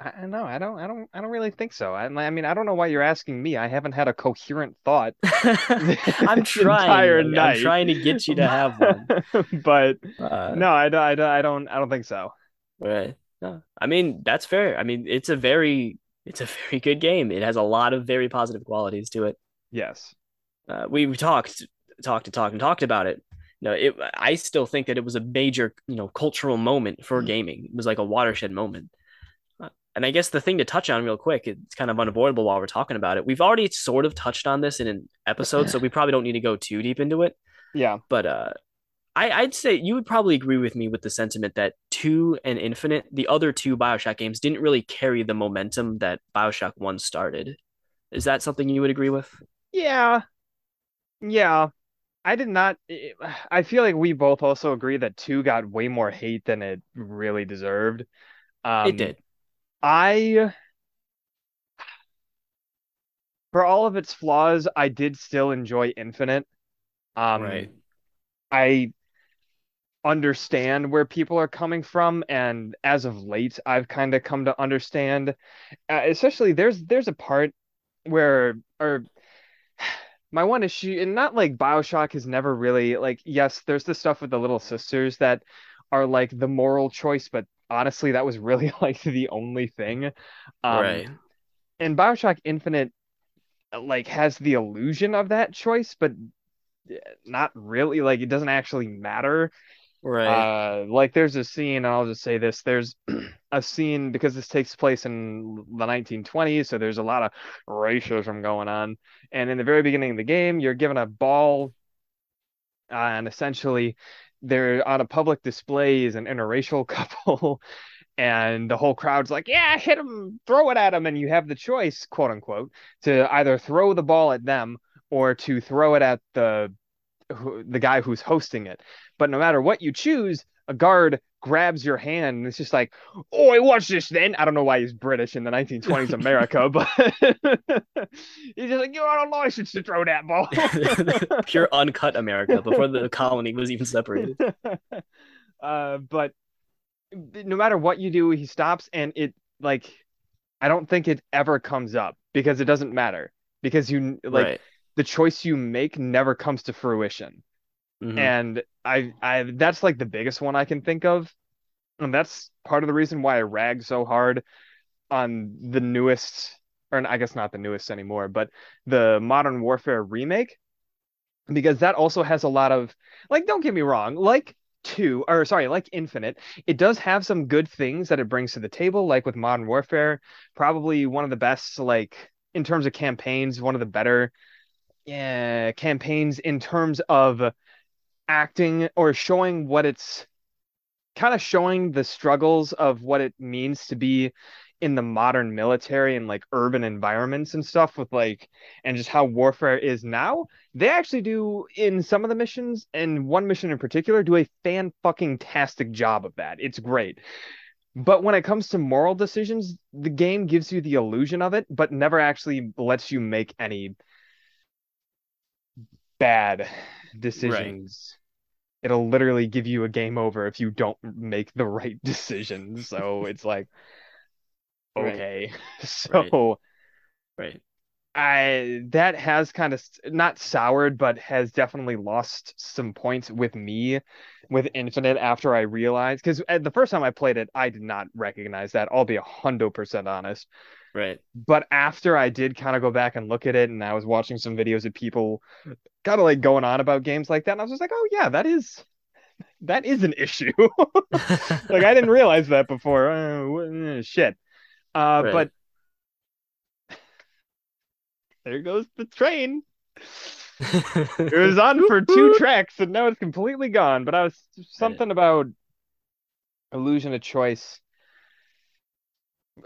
Speaker 1: I I. I don't. I don't. I don't really think so. I, I mean, I don't know why you're asking me. I haven't had a coherent thought. [laughs]
Speaker 2: I'm [laughs] trying. I'm trying to get you to have one. [laughs]
Speaker 1: but
Speaker 2: Uh,
Speaker 1: no, I don't. I don't. I don't. I don't think so.
Speaker 2: Right. No, I mean that's fair. I mean it's a very it's a very good game. It has a lot of very positive qualities to it.
Speaker 1: Yes.
Speaker 2: Uh, we we talked talked and talked and talked about it. No, it. I still think that it was a major you know cultural moment for gaming. It was like a watershed moment. And I guess the thing to touch on real quick, it's kind of unavoidable while we're talking about it. We've already sort of touched on this in an episode, so [laughs] we probably don't need to go too deep into it.
Speaker 1: Yeah.
Speaker 2: But uh, I, I'd say you would probably agree with me with the sentiment that two and Infinite, the other two Bioshock games, didn't really carry the momentum that Bioshock One started. Is that something you would agree with?
Speaker 1: Yeah. Yeah, I did not. I feel like we both also agree that two got way more hate than it really deserved.
Speaker 2: It
Speaker 1: Um,
Speaker 2: did.
Speaker 1: I, for all of its flaws, I did still enjoy Infinite.
Speaker 2: Right.
Speaker 1: Um, I understand where people are coming from, and as of late, I've kind of come to understand. Uh, especially there's there's a part where, or [sighs] my one issue, and not like BioShock has never really like, yes, there's the stuff with the little sisters that are like the moral choice, but honestly, that was really [laughs] like the only thing. Um,
Speaker 2: Right.
Speaker 1: and BioShock Infinite like has the illusion of that choice, but not really. Like it doesn't actually matter.
Speaker 2: Right.
Speaker 1: Uh, like there's a scene, and I'll just say this: there's [clears throat] a scene because this takes place in the 1920s, so there's a lot of racism going on. And in the very beginning of the game, you're given a ball, uh, and essentially they're on a public display as an interracial [laughs] couple, and the whole crowd's like, "Yeah, hit him, throw it at him," and you have the choice, quote unquote, to either throw the ball at them or to throw it at the the guy who's hosting it. But no matter what you choose, a guard grabs your hand and it's just like, "Oh, I watch this then." I don't know why he's British in the 1920s America, [laughs] but [laughs] he's just like, "You are a license to throw that ball." [laughs]
Speaker 2: Pure uncut America before the colony was even separated.
Speaker 1: uh, but no matter what you do, he stops, and it like I don't think it ever comes up because it doesn't matter because you like
Speaker 2: Right.
Speaker 1: the choice you make never comes to fruition.
Speaker 2: Hmm
Speaker 1: And I I that's like the biggest one I can think of. And that's part of the reason why I rag so hard on the newest, or I guess not the newest anymore, but the Modern Warfare remake, because that also has a lot of, like, don't get me wrong, like two, or sorry, like Infinite, it does have some good things that it brings to the table, like with Modern Warfare, probably one of the best, like, in terms of campaigns, one of the better yeah, campaigns in terms of acting or showing what it's kind of showing the struggles of what it means to be in the modern military and like urban environments and stuff with like and just how warfare is now. They actually do in some of the missions and one mission in particular do a fan fucking tastic job of that. It's great. But when it comes to moral decisions the game gives you the illusion of it but never actually lets you make any bad
Speaker 2: Right.
Speaker 1: decisions it'll literally give you a game over if you don't make the right [laughs] decisions. So [laughs] it's like, okay. [laughs]
Speaker 2: Right.
Speaker 1: So
Speaker 2: Right.
Speaker 1: I that has kind of not soured, but has definitely lost some points with me with Infinite after I realized because uh, the first time I played it, I did not recognize that. I'll be a hundred percent honest.
Speaker 2: Right.
Speaker 1: But after I did kind of go back and look at it, and I was watching some videos of people kind of like going on about games like that, and I was just like, oh yeah, that is that is an issue. [laughs] Like I didn't realize that before. Uh, shit. Uh,
Speaker 2: Right.
Speaker 1: but there goes the train. [laughs] It was on for two tracks, and now it's completely gone. But I was something about illusion of choice.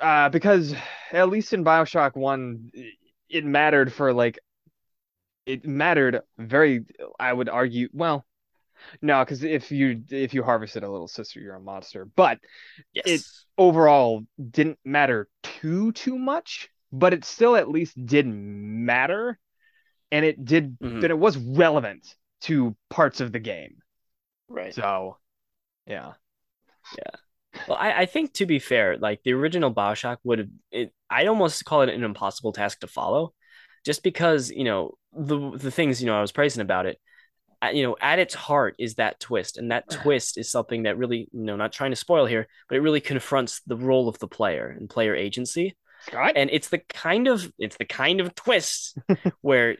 Speaker 1: Uh, because at least in BioShock 1, it mattered for like it mattered very, I would argue, well, no, because if you if you harvested a little sister, you're a monster. But it overall didn't matter too too much, but it still at least did matter, and it did that it was relevant to parts of the game.
Speaker 2: Right.
Speaker 1: So yeah,
Speaker 2: Yeah. Well, I, I think to be fair, like the original BioShock would have it I'd almost call it an impossible task to follow, just because, you know, the the things, you know, I was praising about it, uh, you know, at its heart is that twist. And that [sighs] twist is something that really, you know, not trying to spoil here, but it really confronts the role of the player and player agency.
Speaker 1: Scott.
Speaker 2: And it's the kind of it's the kind of twist where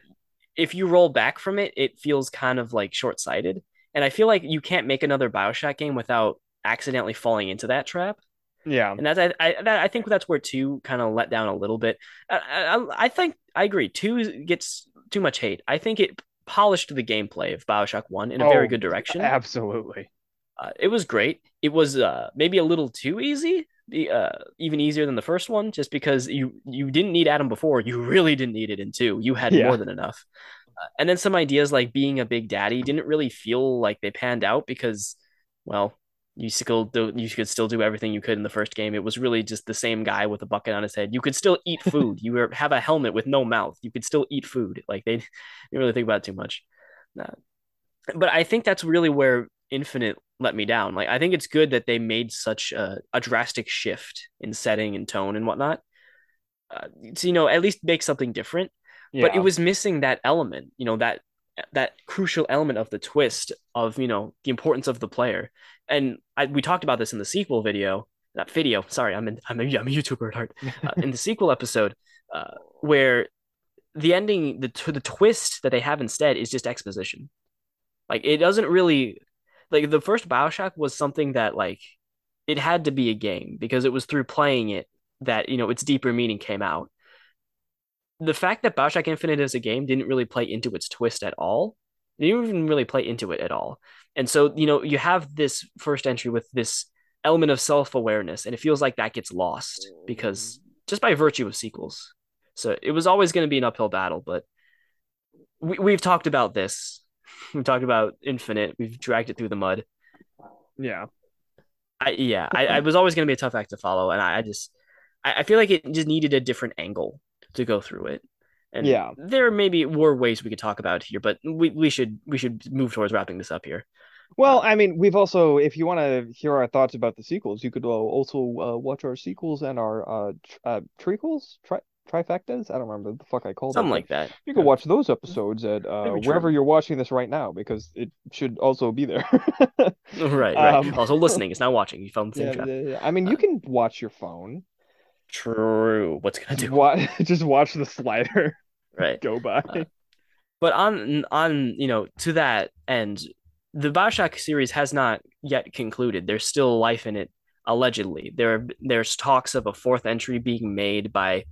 Speaker 2: if you roll back from it, it feels kind of like short-sighted. And I feel like you can't make another BioShock game without accidentally falling into that trap.
Speaker 1: Yeah,
Speaker 2: And that's I I, that, I think that's where two kind of let down a little bit. I, I I think I agree. Two gets too much hate. I think it polished the gameplay of BioShock One in a very
Speaker 1: oh,
Speaker 2: good direction.
Speaker 1: absolutely.
Speaker 2: Uh, it was great. It was uh, maybe a little too easy, uh, even easier than the first one, just because you you didn't need Adam before. You really didn't need it in two. You had
Speaker 1: Yeah,
Speaker 2: more than enough. and then some ideas like being a big daddy didn't really feel like they panned out because, well, you still do, you could still do everything you could in the first game. It was really just the same guy with a bucket on his head. You could still eat [laughs] food. you were, have a helmet with no mouth. You could still eat food. Like they [laughs] didn't really think about it too much. but I think that's really where Infinite let me down. Like I think it's good that they made such a, a drastic shift in setting and tone and whatnot. Uh, to, you know, at least make something different. Yeah. But it was missing that element, you know, that that crucial element of the twist of you know the importance of the player. And I, we talked about this in the sequel video, that video. Sorry, I'm in, I'm a, I'm a YouTuber at heart. [laughs] Uh, in the sequel episode, uh, where the ending, the the twist that they have instead is just exposition. Like it doesn't really like the first Bioshock was something that like it had to be a game because it was through playing it that you know its deeper meaning came out. The fact that Bioshock Infinite as a game didn't really play into its twist at all. It didn't even really play into it at all. And so, you know, you have this first entry with this element of self-awareness, and it feels like that gets lost because just by virtue of sequels. So it was always going to be an uphill battle, but we, we've talked about this [laughs] We've talked about Infinite. We've dragged it through the mud.
Speaker 1: Yeah.
Speaker 2: I yeah. I, I was always gonna be a tough act to follow, and I, I just I, I feel like it just needed a different angle to go through it. And
Speaker 1: yeah,
Speaker 2: there maybe were ways we could talk about here, but we, we should we should move towards wrapping this up here.
Speaker 1: Well, I mean, we've also, if you want to hear our thoughts about the sequels, you could uh, also uh, watch our sequels and our uh, tr- uh trequels, tri- trifectas. I don't remember the fuck I called them.
Speaker 2: something it, like that.
Speaker 1: You can watch those episodes at uh, wherever you're watching this right now because it should also be there. [laughs]
Speaker 2: right, right. Um, also listening, it's not watching. You found the [laughs] same
Speaker 1: yeah,
Speaker 2: trap.
Speaker 1: Yeah, I mean, you uh, can watch your phone.
Speaker 2: True. What's gonna do?
Speaker 1: What? [laughs] Just watch the slider.
Speaker 2: Right.
Speaker 1: Go by.
Speaker 2: Uh, but on on you know to that end, the Bioshock series has not yet concluded. There's still life in it allegedly. There there's talks of a fourth entry being made by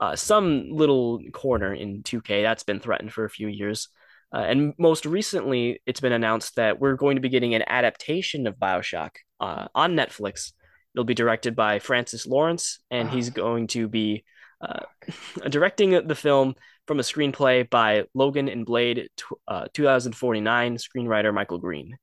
Speaker 2: uh, some little corner in 2K that's been threatened for a few years. Uh, and most recently, it's been announced that we're going to be getting an adaptation of Bioshock uh, on Netflix. It'll be directed by Francis Lawrence, and he's going to be uh, [laughs] directing the film from a screenplay by Logan and Blade uh, 2049 screenwriter Michael Green.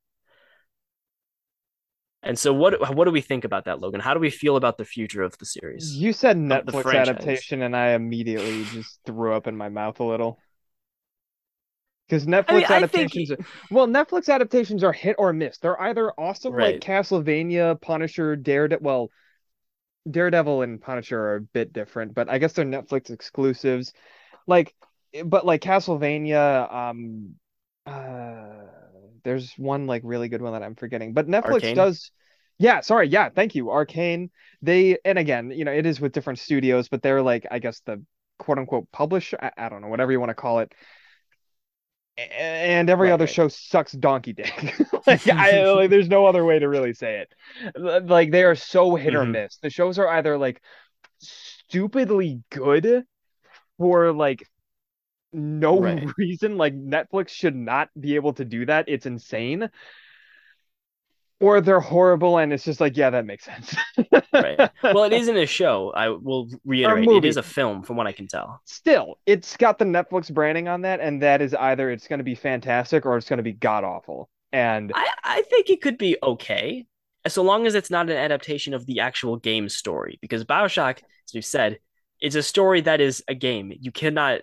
Speaker 2: And so, what what do we think about that, Logan? How do we feel about the future of the series?
Speaker 1: You said Netflix adaptation, and I immediately just threw up in my mouth a little. Because Netflix I mean, adaptations, think... well, Netflix adaptations are hit or miss. They're either awesome, right. like Castlevania, Punisher, Daredevil. Well, Daredevil and Punisher are a bit different, but I guess they're Netflix exclusives. Like, but like Castlevania, um, uh there's one like really good one that I'm forgetting, but Netflix Arcane? does. Yeah, sorry. Yeah, thank you. Arcane. They and again, you know, it is with different studios, but they're like, I guess the quote unquote publisher. I, I don't know, whatever you want to call it. And every right, other right. show sucks donkey dick. [laughs] [laughs] like, I, like, there's no other way to really say it. Like they are so hit mm-hmm. or miss. The shows are either like stupidly good for like no right. [laughs] reason like Netflix should not be able to do that. It's insane. Or they're horrible and it's just like, yeah, that makes sense.
Speaker 2: right. Well, it [laughs] isn't a show. I will reiterate. It is a film from what I can tell.
Speaker 1: Still, it's got the Netflix branding on that, and that is either it's going to be fantastic or it's going to be god awful. And
Speaker 2: I, I think it could be okay. So long as it's not an adaptation of the actual game story. Because Bioshock, as we've said, it's a story that is a game. You cannot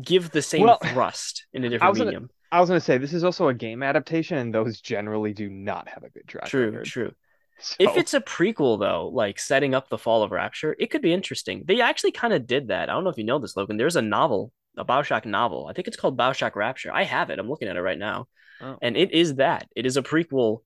Speaker 2: give the same well, thrust in a [laughs] different medium.
Speaker 1: Gonna, I was going to say this is also a game adaptation, and those generally do not have a good track
Speaker 2: true,
Speaker 1: record.
Speaker 2: True, so... If it's a prequel, though, like setting up the fall of Rapture, it could be interesting. They actually kind of did that. I don't know if you know this, Logan. There's a novel, a Bioshock novel. I think it's called Bioshock Rapture. I have it. I'm looking at it right now, oh. and it is that. It is a prequel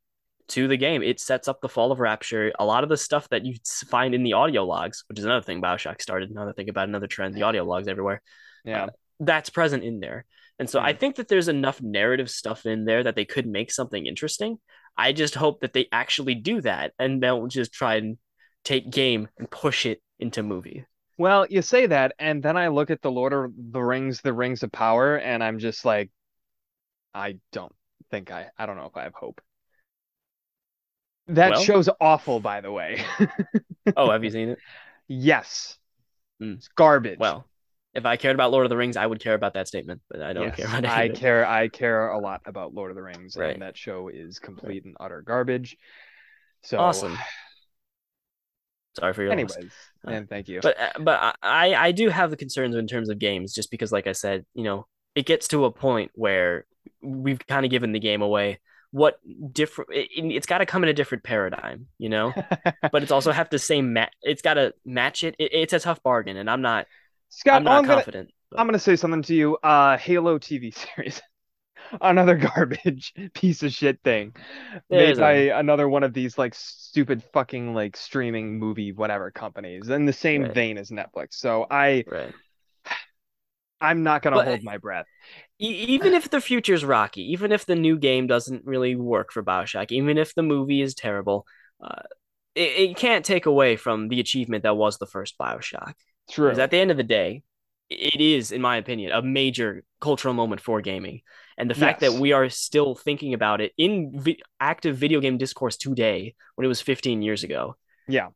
Speaker 2: to the game. It sets up the fall of Rapture. A lot of the stuff that you find in the audio logs, which is another thing Bioshock started. Another thing about another trend, the audio logs everywhere.
Speaker 1: Yeah. Uh,
Speaker 2: that's present in there. And so I think that there's enough narrative stuff in there that they could make something interesting. I just hope that they actually do that and don't just try and take game and push it into movie.
Speaker 1: Well, you say that, and then I look at the Lord of the Rings, the Rings of Power, and I'm just like, I don't think I, I don't know if I have hope. That well, show's awful, by the way. [laughs]
Speaker 2: oh, have you seen it?
Speaker 1: Yes. Mm. It's garbage.
Speaker 2: Well, If I cared about Lord of the Rings, I would care about that statement, but I don't
Speaker 1: Yes,
Speaker 2: care about
Speaker 1: I care. I care a lot about Lord of the Rings,
Speaker 2: Right.
Speaker 1: and that show is complete and utter garbage. So
Speaker 2: Awesome. [sighs] Sorry for your loss.
Speaker 1: Anyways,
Speaker 2: Uh,
Speaker 1: and thank you.
Speaker 2: But uh, but I I do have the concerns in terms of games, just because, like I said, you know, it gets to a point where we've kind of given the game away. What different? It, it's got to come in a different paradigm, you know. [laughs] but it's also have the same match. It's got to match it. it. It's a tough bargain, and I'm not.
Speaker 1: Scott,
Speaker 2: I'm not
Speaker 1: I'm gonna
Speaker 2: confident. but-
Speaker 1: I'm gonna say something to you. Uh, Halo TV [laughs] series, another garbage [laughs] piece of shit thing made by another one of these like stupid fucking like streaming movie whatever companies in the same
Speaker 2: Right.
Speaker 1: vein as Netflix. So I
Speaker 2: right. [sighs]
Speaker 1: I'm not gonna
Speaker 2: But-
Speaker 1: hold my breath.
Speaker 2: Even if the future's rocky, even if the new game doesn't really work for Bioshock, even if the movie is terrible, uh, it, it can't take away from the achievement that was the first Bioshock.
Speaker 1: True.
Speaker 2: Because at the end of the day, it is, in my opinion, a major cultural moment for gaming. And the fact
Speaker 1: Yes.
Speaker 2: that we are still thinking about it in vi- active video game discourse today, when it was 15 years ago,
Speaker 1: Yeah.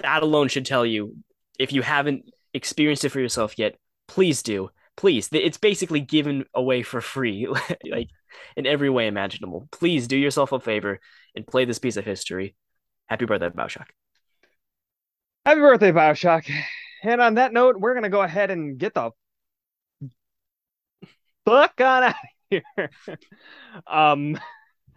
Speaker 2: that alone should tell you if you haven't experienced it for yourself yet, please do. Please, it's basically given away for free, [laughs] like in every way imaginable. Please do yourself a favor and play this piece of history. Happy birthday, Bioshock.
Speaker 1: Happy birthday, Bioshock. And on that note, we're gonna go ahead and get the fuck on out of here. [laughs] um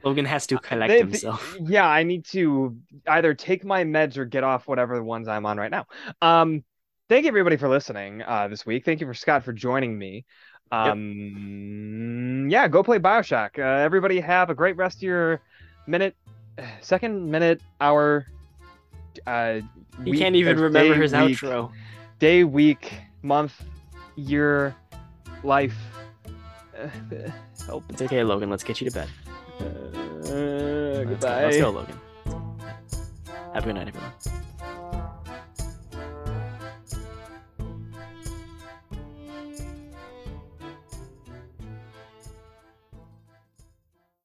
Speaker 2: Logan has to collect
Speaker 1: they- they-
Speaker 2: himself.
Speaker 1: yeah, I need to either take my meds or get off whatever the ones I'm on right now. Um thank you everybody for listening uh this week. Thank you for Scott for joining me. Um yeah, go play Bioshock. Uh, everybody have a great rest of your minute [sighs] second minute hour uh
Speaker 2: He can't even remember
Speaker 1: day,
Speaker 2: his
Speaker 1: week,
Speaker 2: outro.
Speaker 1: day, week, month, year, life. [laughs] Help.
Speaker 2: It's okay, Logan. Let's get you to bed.
Speaker 1: Uh,
Speaker 2: Let's go.
Speaker 1: goodbye.
Speaker 2: Let's go, Logan. Have a good night, everyone.